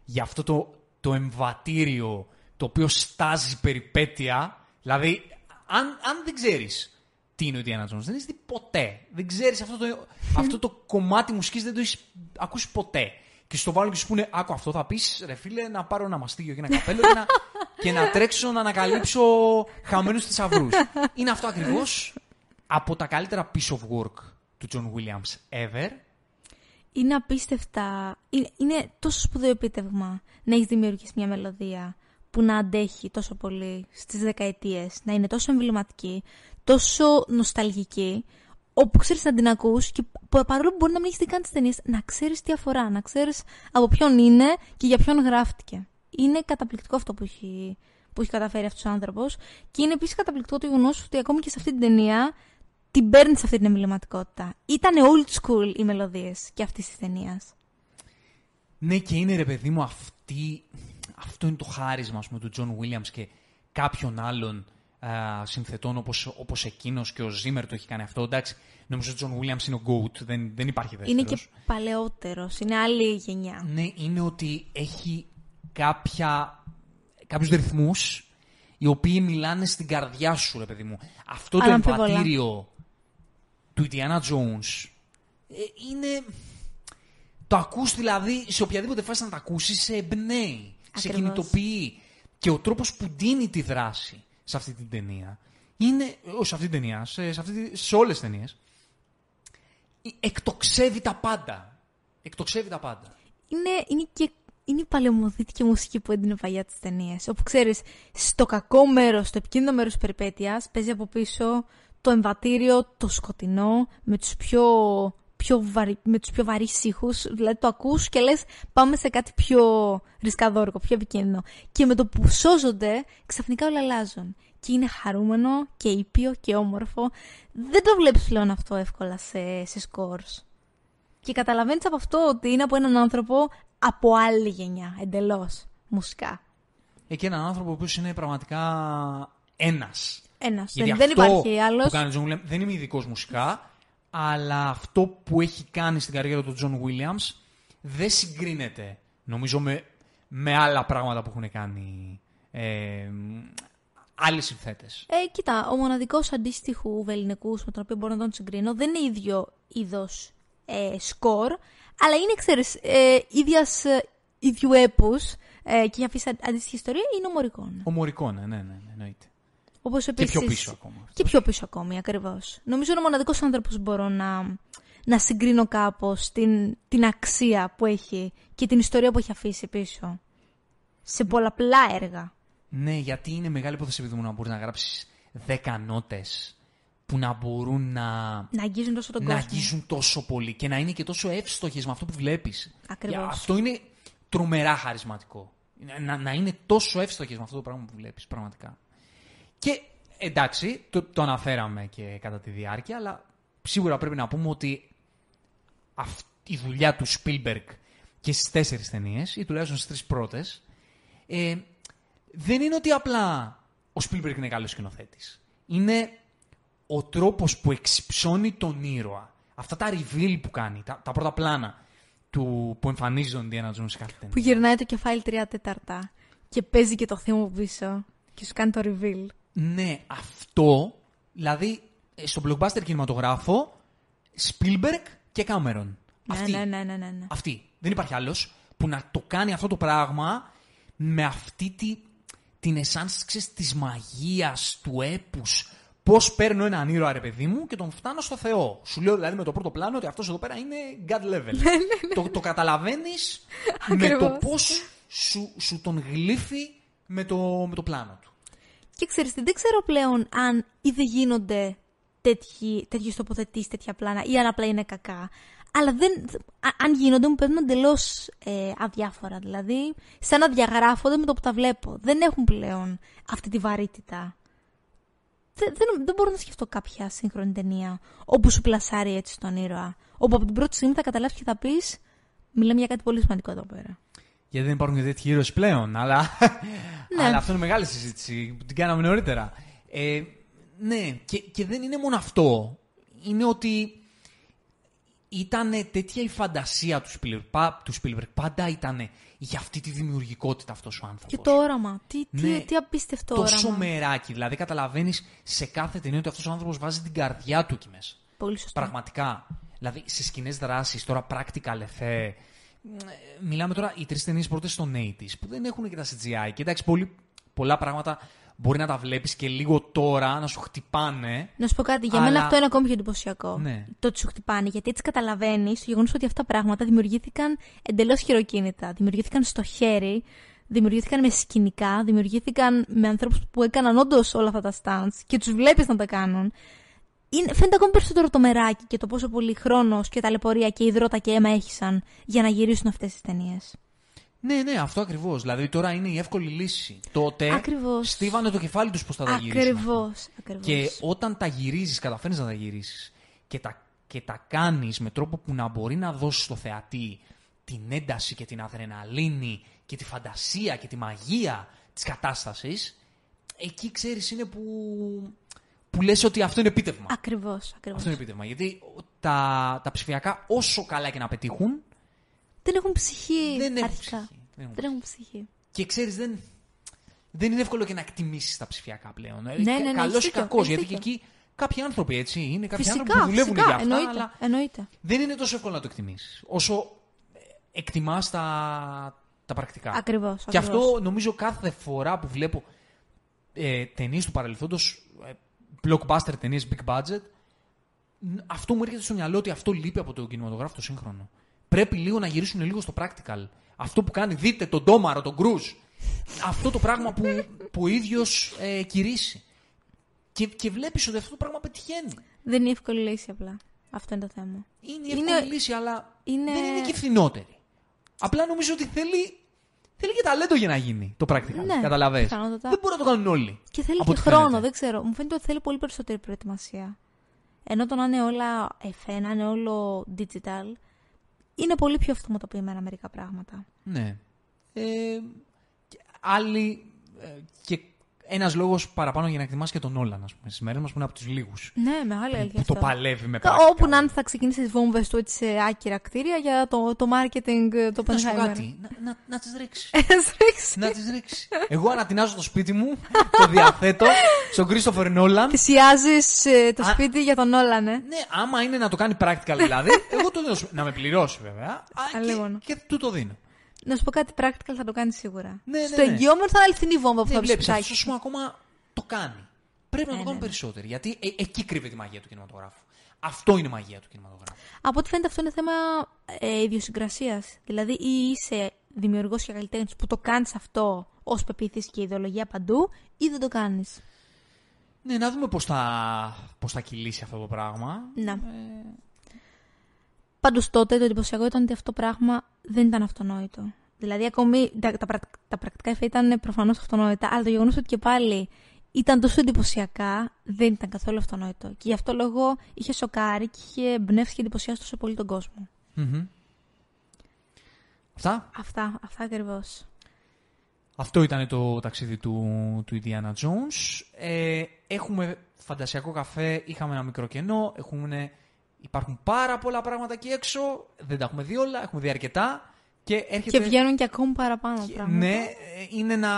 Speaker 1: για αυτό το, το εμβατήριο το οποίο στάζει περιπέτεια. Δηλαδή, αν, αν δεν ξέρεις τι είναι ο Indiana Jones, δεν έχεις δει ποτέ. Δεν ξέρεις αυτό το, αυτό το κομμάτι μουσικής, δεν το έχεις ακούσει ποτέ. Και στο βάλουν και σου πούνε, άκου αυτό θα πεις, ρε φίλε, να πάρω ένα μαστίγιο και ένα καπέλο και να, και να τρέξω να ανακαλύψω χαμένους θησαυρούς. είναι αυτό ακριβώς από τα καλύτερα piece of work του John Williams ever.
Speaker 2: Είναι απίστευτα. Είναι, είναι τόσο σπουδαίο επίτευγμα να έχεις δημιουργήσει μια μελωδία που να αντέχει τόσο πολύ στις δεκαετίες, να είναι τόσο εμβληματική, τόσο νοσταλγική, όπου ξέρεις να την ακούς και πα- παρόλο που μπορεί να μην έχεις δει καν τις ταινίες, να ξέρεις τι αφορά, να ξέρεις από ποιον είναι και για ποιον γράφτηκε. Είναι καταπληκτικό αυτό που έχει, που έχει καταφέρει αυτός ο άνθρωπος και είναι επίσης καταπληκτικό το γεγονός ότι ακόμη και σε αυτή την ταινία την παίρνει σε αυτή την εμβληματικότητα. Ήταν old school οι μελωδίες και αυτής της ταινίας.
Speaker 1: Ναι, και είναι ρε παιδί μου αυτή, αυτό είναι το χάρισμα ας πούμε, του John Williams και κάποιων άλλων α, συνθετών όπως, όπως εκείνος και ο Zimmer το έχει κάνει αυτό. Εντάξει, νομίζω ότι ο John Williams είναι ο GOAT, δεν, δεν υπάρχει δεύτερος.
Speaker 2: Είναι και παλαιότερος, είναι άλλη γενιά.
Speaker 1: Ναι, είναι ότι έχει κάποια, κάποιους ρυθμούς οι οποίοι μιλάνε στην καρδιά σου, ρε παιδί μου. Αυτό το
Speaker 2: Αναμφιβολά.
Speaker 1: εμβατήριο του Indiana Jones ε, είναι... Το ακούς δηλαδή, σε οποιαδήποτε φάση να το ακούσεις, σε εμπνέει, σε
Speaker 2: Ακριβώς.
Speaker 1: κινητοποιεί. Και ο τρόπος που δίνει τη δράση σε αυτή την ταινία είναι, όχι σε αυτή την ταινία, σε, σε, αυτή, τη- σε όλες τις ταινίες, ε, εκτοξεύει τα πάντα. Εκτοξεύει τα πάντα.
Speaker 2: Είναι, είναι και είναι η παλαιομοδίτικη μουσική που έδινε παλιά τις ταινίες. Όπου ξέρεις, στο κακό μέρος, στο επικίνδυνο μέρος της περιπέτειας, παίζει από πίσω το εμβατήριο, το σκοτεινό, με τους πιο, πιο, βαρύ, με τους πιο βαρύς ήχους. Δηλαδή το ακούς και λες πάμε σε κάτι πιο ρισκαδόρικο, πιο επικίνδυνο. Και με το που σώζονται, ξαφνικά όλα αλλάζουν. Και είναι χαρούμενο και ήπιο και όμορφο. Δεν το βλέπεις πλέον αυτό εύκολα σε, σε scores. Και καταλαβαίνεις από αυτό ότι είναι από έναν άνθρωπο από άλλη γενιά, εντελώς, μουσικά.
Speaker 1: Ε, και έναν άνθρωπο ο οποίος είναι πραγματικά ένας.
Speaker 2: Ένας.
Speaker 1: Γιατί
Speaker 2: Δεν, δεν
Speaker 1: αυτό
Speaker 2: υπάρχει άλλος.
Speaker 1: Που κάνει ο John Williams, δεν είμαι ειδικός μουσικά, αλλά αυτό που έχει κάνει στην καριέρα του John Williams δεν συγκρίνεται, νομίζω, με, με άλλα πράγματα που έχουν κάνει ε, άλλοι συνθέτες.
Speaker 2: Ε, κοίτα, ο μοναδικός αντίστοιχου βεληνικούς με τον οποίο μπορώ να τον συγκρίνω δεν είναι ίδιο είδος ε, σκορ, αλλά είναι, ξέρεις, ε, ίδιας, ε, ίδιου έπους ε, και έχει αφήσει αντίστοιχη ιστορία, είναι ο Μωρικόν.
Speaker 1: Ο Μωρικό, ναι, ναι, ναι, ναι, εννοείται.
Speaker 2: Όπως
Speaker 1: Και
Speaker 2: επίσης,
Speaker 1: πιο πίσω ακόμα.
Speaker 2: Και πιο πίσω ακόμη, ακριβώς. Νομίζω είναι ο μοναδικός άνθρωπος που μπορώ να, να συγκρίνω κάπως την, την αξία που έχει και την ιστορία που έχει αφήσει πίσω. Σε πολλαπλά έργα.
Speaker 1: Ναι, γιατί είναι μεγάλη υπόθεση επειδή μου να μπορεί να γράψεις 10 νότε που να μπορούν να,
Speaker 2: Να αγγίζουν τόσο τον
Speaker 1: να
Speaker 2: κόσμο.
Speaker 1: αγγίζουν τόσο πολύ και να είναι και τόσο εύστοχες με αυτό που βλέπεις.
Speaker 2: Ακριβώς.
Speaker 1: Αυτό είναι τρομερά χαρισματικό. Να, να είναι τόσο εύστοχες με αυτό το πράγμα που βλέπεις, πραγματικά. Και εντάξει, το, το αναφέραμε και κατά τη διάρκεια, αλλά σίγουρα πρέπει να πούμε ότι αυτή η δουλειά του Spielberg και στις τέσσερις ταινίες, ή τουλάχιστον στις τρεις πρώτες, ε, δεν είναι ότι απλά ο Spielberg είναι καλός σκηνοθέτης. Είναι ο τρόπος που εξυψώνει τον ήρωα. Αυτά τα reveal που κάνει, τα, τα πρώτα πλάνα του, που εμφανίζει τον Indiana Jones σε κάθε ταινία.
Speaker 2: Που γυρνάει το κεφάλι τρία τέταρτα και παίζει και το θύμα από πίσω και σου κάνει το reveal.
Speaker 1: Ναι, αυτό, δηλαδή ε, στο blockbuster κινηματογράφο, Spielberg και Cameron.
Speaker 2: Ναι,
Speaker 1: Αυτή.
Speaker 2: ναι, ναι, ναι, ναι, ναι.
Speaker 1: Αυτή. Δεν υπάρχει άλλος που να το κάνει αυτό το πράγμα με αυτή τη, την εσάνση ξέρεις, της μαγείας, του έπους. Πώς παίρνω έναν ήρωα, ρε παιδί μου, και τον φτάνω στο Θεό. Σου λέω δηλαδή με το πρώτο πλάνο ότι αυτός εδώ πέρα είναι God level. (laughs) το, το καταλαβαίνεις με το
Speaker 2: Ακριβώς.
Speaker 1: πώς σου, σου τον γλύφει με το, με το πλάνο του.
Speaker 2: Και ξέρεις τι, δεν ξέρω πλέον αν ήδη γίνονται τέτοιοι, τέτοιες τοποθετήσεις, τέτοια πλάνα ή αν απλά είναι κακά. Αλλά δεν, α- αν γίνονται μου παίρνουν εντελώς ε, αδιάφορα. Δηλαδή, σαν να διαγράφονται με το που τα βλέπω. Δεν έχουν πλέον αυτή τη βαρύτητα. Δεν, δεν, δεν μπορώ να σκεφτώ κάποια σύγχρονη ταινία όπου σου πλασάρει έτσι τον ήρωα. Όπου από την πρώτη στιγμή θα καταλάβεις και θα πεις: Μιλάμε για κάτι πολύ σημαντικό εδώ πέρα.
Speaker 1: Γιατί δεν υπάρχουν και τέτοιοι ήρωες πλέον, αλλά,
Speaker 2: Ναι.
Speaker 1: αλλά αυτό είναι μεγάλη συζήτηση που την κάναμε νωρίτερα. Ε, ναι, και, και δεν είναι μόνο αυτό. Είναι ότι ήταν τέτοια η φαντασία του Spielberg. πα- του Spielberg. Πάντα ήταν για αυτή τη δημιουργικότητα αυτός ο άνθρωπος.
Speaker 2: Και το όραμα. Τι, τι,
Speaker 1: Ναι,
Speaker 2: τι απίστευτο
Speaker 1: Τόσο
Speaker 2: όραμα.
Speaker 1: μεράκι. Δηλαδή καταλαβαίνεις σε κάθε ταινία ότι αυτός ο άνθρωπος βάζει την καρδιά του εκεί μέσα.
Speaker 2: Πολύ σωστό.
Speaker 1: Πραγματικά. Δηλαδή σε σκηνές δράσης, τώρα practical effect. Μ, Μιλάμε τώρα οι τρεις ταινίες πρώτες των 80s που δεν έχουν και τα CGI. Και εντάξει, πολύ, πολλά πράγματα μπορεί να τα βλέπεις και λίγο τώρα να σου χτυπάνε.
Speaker 2: Να σου πω κάτι, για
Speaker 1: Αλλά-
Speaker 2: μένα αυτό είναι ακόμη πιο εντυπωσιακό.
Speaker 1: Ναι.
Speaker 2: Το ότι σου χτυπάνε, γιατί έτσι καταλαβαίνεις το γεγονός ότι αυτά τα πράγματα δημιουργήθηκαν εντελώς χειροκίνητα. Δημιουργήθηκαν στο χέρι, δημιουργήθηκαν με σκηνικά, δημιουργήθηκαν με ανθρώπους που έκαναν όντως όλα αυτά τα stunts και τους βλέπεις να τα κάνουν. Είναι, φαίνεται ακόμη περισσότερο το μεράκι και το πόσο πολύ χρόνος και ταλαιπωρία και υδρότα και αίμα έχησαν για να γυρίσουν αυτές τις ταινίες.
Speaker 1: Ναι, ναι, αυτό ακριβώς. Δηλαδή τώρα είναι η εύκολη λύση. Τότε
Speaker 2: Ακριβώς.
Speaker 1: στίβανε το κεφάλι τους πώς θα τα γυρίσουν.
Speaker 2: Ακριβώς. Ακριβώς.
Speaker 1: Και όταν τα γυρίζεις, καταφέρνεις να τα γυρίσεις και τα, και τα κάνεις με τρόπο που να μπορεί να δώσεις στο θεατή την ένταση και την αδρεναλίνη και τη φαντασία και τη μαγεία της κατάστασης, εκεί ξέρεις είναι που, που λες ότι αυτό είναι επίτευγμα.
Speaker 2: Ακριβώς. Ακριβώς.
Speaker 1: Αυτό είναι επίτευγμα. Γιατί τα, τα ψηφιακά, όσο καλά και να πετύχουν,
Speaker 2: Δεν έχουν ψυχή
Speaker 1: δεν έχουν
Speaker 2: αρχικά.
Speaker 1: ψυχή. Δεν έχουν
Speaker 2: Δεν έχουν ψυχή.
Speaker 1: και ξέρεις, δεν, δεν είναι εύκολο και να εκτιμήσεις τα ψηφιακά πλέον.
Speaker 2: Ναι, ναι, ναι,
Speaker 1: Καλός
Speaker 2: έχεις
Speaker 1: ή
Speaker 2: δίκιο,
Speaker 1: κακός.
Speaker 2: έχεις
Speaker 1: Γιατί και
Speaker 2: δίκιο.
Speaker 1: εκεί κάποιοι άνθρωποι έτσι είναι. Κάποιοι
Speaker 2: Φυσικά,
Speaker 1: άνθρωποι που δουλεύουν
Speaker 2: φυσικά,
Speaker 1: για αυτά.
Speaker 2: εννοείται,
Speaker 1: Αλλά
Speaker 2: εννοείται.
Speaker 1: δεν είναι τόσο εύκολο να το εκτιμήσεις. Όσο εκτιμάς τα, τα πρακτικά.
Speaker 2: Ακριβώς,
Speaker 1: Και
Speaker 2: ακριβώς.
Speaker 1: αυτό νομίζω κάθε φορά που βλέπω ε, ταινίες του παρελθόντος, ε, blockbuster ταινίες, big budget, ν- αυτό μου έρχεται στο μυαλό ότι αυτό λείπει από το κινηματογράφο το σύγχρονο. Πρέπει λίγο να γυρίσουν λίγο στο practical. Αυτό που κάνει, δείτε τον Ντόμαρο, τον Κρούζ. αυτό το πράγμα που, που ο ίδιος ε, κηρύσσει. Και, και βλέπεις ότι αυτό το πράγμα πετυχαίνει.
Speaker 2: Δεν είναι εύκολη λύση απλά. Αυτό είναι το θέμα.
Speaker 1: Είναι η
Speaker 2: Είναι-
Speaker 1: εύκολη λύση, αλλά
Speaker 2: είναι-
Speaker 1: δεν είναι και φθηνότερη. Απλά νομίζω ότι θέλει, θέλει και ταλέντο για να γίνει το practical.
Speaker 2: Ναι,
Speaker 1: Καταλαβες.
Speaker 2: πιθανότατα.
Speaker 1: Δεν μπορούν να το κάνουν όλοι.
Speaker 2: Και θέλει
Speaker 1: Από
Speaker 2: και
Speaker 1: ό,τι
Speaker 2: χρόνο,
Speaker 1: φαίνεται.
Speaker 2: δεν ξέρω. Μου φαίνεται ότι θέλει πολύ περισσότερη προετοιμασία. Ενώ το να είναι όλα εφέ, να είναι όλο digital, είναι πολύ πιο αυτοματοποιημένα μερικά πράγματα.
Speaker 1: Ναι. Ε, και άλλοι. ε, και ένας λόγος παραπάνω για να εκτιμάς και τον Όλαν, ας πούμε, στις μέρες μας που είναι από τους λίγους.
Speaker 2: Ναι, μεγάλη αλήθεια.
Speaker 1: Που το
Speaker 2: αυτό.
Speaker 1: παλεύει με
Speaker 2: Κα-
Speaker 1: practical.
Speaker 2: Όπου να είναι θα ξεκινήσεις τι βόμβες του έτσι σε άκυρα κτίρια για το, το marketing, ε, το
Speaker 1: Να σου πω
Speaker 2: Oppenheimer.
Speaker 1: κάτι. Να, να, να τις ρίξεις. (laughs)
Speaker 2: Ρίξεις.
Speaker 1: να τις ρίξεις. Εγώ ανατινάζω το σπίτι μου, το διαθέτω στον Κρίστοφερ Νόλαν.
Speaker 2: Θυσιάζεις το
Speaker 1: Α-
Speaker 2: σπίτι για τον Όλαν, ε.
Speaker 1: Ναι, άμα είναι να το κάνει practical δηλαδή, εγώ το δίνω. σου- Να με πληρώσει βέβαια. Α,
Speaker 2: Αλλήμον.
Speaker 1: και, και του το δίνω.
Speaker 2: Να σου πω κάτι practical θα το κάνεις σίγουρα.
Speaker 1: Ναι, ναι,
Speaker 2: Στο
Speaker 1: ναι.
Speaker 2: εγγυόμενο θα είναι αληθινή βόμβα που
Speaker 1: Δεν
Speaker 2: θα πει
Speaker 1: βλέπεις.
Speaker 2: σπιτάκι.
Speaker 1: Αυτό σου ακόμα το κάνει. Πρέπει να
Speaker 2: Ναι,
Speaker 1: το κάνουν
Speaker 2: ναι, ναι.
Speaker 1: περισσότεροι. Γιατί ε, εκεί κρύβεται η μαγεία του κινηματογράφου. Αυτό είναι η μαγεία του κινηματογράφου.
Speaker 2: Από ό,τι φαίνεται αυτό είναι θέμα ε, ιδιοσυγκρασίας. Δηλαδή, ή είσαι δημιουργός και καλλιτέχνης που το κάνεις αυτό ως πεποίθηση και ιδεολογία παντού, ή δεν το κάνεις.
Speaker 1: Ναι, να δούμε πώς θα, πώς θα κυλήσει αυτό το πράγμα.
Speaker 2: Να.
Speaker 1: Ε,
Speaker 2: Πάντως τότε το εντυπωσιακό ήταν ότι αυτό το πράγμα δεν ήταν αυτονόητο. Δηλαδή, ακόμη τα, τα, πρακ- τα πρακτικά εφέ ήταν προφανώς αυτονόητα, αλλά το γεγονός ότι και πάλι ήταν τόσο εντυπωσιακά δεν ήταν καθόλου αυτονόητο. Και γι' αυτό λόγο είχε σοκάρει και είχε εμπνεύσει και εντυπωσιάσει τόσο πολύ τον κόσμο.
Speaker 1: μμμ. Αυτά;
Speaker 2: Αυτά, αυτά ακριβώς.
Speaker 1: Αυτό ήταν το ταξίδι του, του Indiana Jones. Ε, έχουμε φαντασιακό καφέ, είχαμε ένα μικρό κενό, έχουν, υπάρχουν πάρα πολλά πράγματα εκεί έξω, δεν τα έχουμε δει όλα, έχουμε δει αρκετά και έρχεται...
Speaker 2: Και βγαίνουν και ακόμη παραπάνω
Speaker 1: και-
Speaker 2: πράγματα.
Speaker 1: Ναι, είναι να,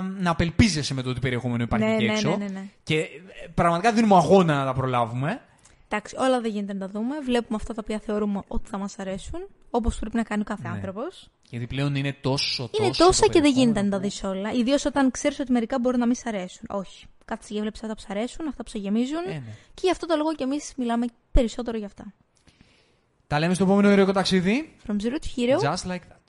Speaker 1: να απελπίζεσαι με το τι περιεχόμενο υπάρχει
Speaker 2: Ναι,
Speaker 1: εκεί
Speaker 2: ναι,
Speaker 1: έξω.
Speaker 2: ναι, ναι, ναι.
Speaker 1: Και ε, πραγματικά δίνουμε αγώνα να τα προλάβουμε.
Speaker 2: Εντάξει, όλα δεν γίνεται να τα δούμε. Βλέπουμε αυτά τα οποία θεωρούμε ότι θα μας αρέσουν. Όπως πρέπει να κάνει ο κάθε
Speaker 1: Ναι.
Speaker 2: άνθρωπος.
Speaker 1: Γιατί πλέον είναι τόσο, τόσο.
Speaker 2: Είναι τόσα
Speaker 1: το
Speaker 2: και δεν γίνεται
Speaker 1: περιεχόμενο
Speaker 2: να τα δεις όλα. Ιδίως όταν ξέρεις ότι μερικά μπορεί να μην σ' αρέσουν. Όχι. Κάτσε και βλέπει αυτά που σ' αρέσουν, αυτά που σε γεμίζουν.
Speaker 1: που- Ε, ναι.
Speaker 2: Και γι' αυτό το λόγο και εμείς μιλάμε περισσότερο γι' αυτά.
Speaker 1: Τα λέμε στο επόμενο ηρωικό ταξίδι.
Speaker 2: From zero to hero.
Speaker 1: Just like that.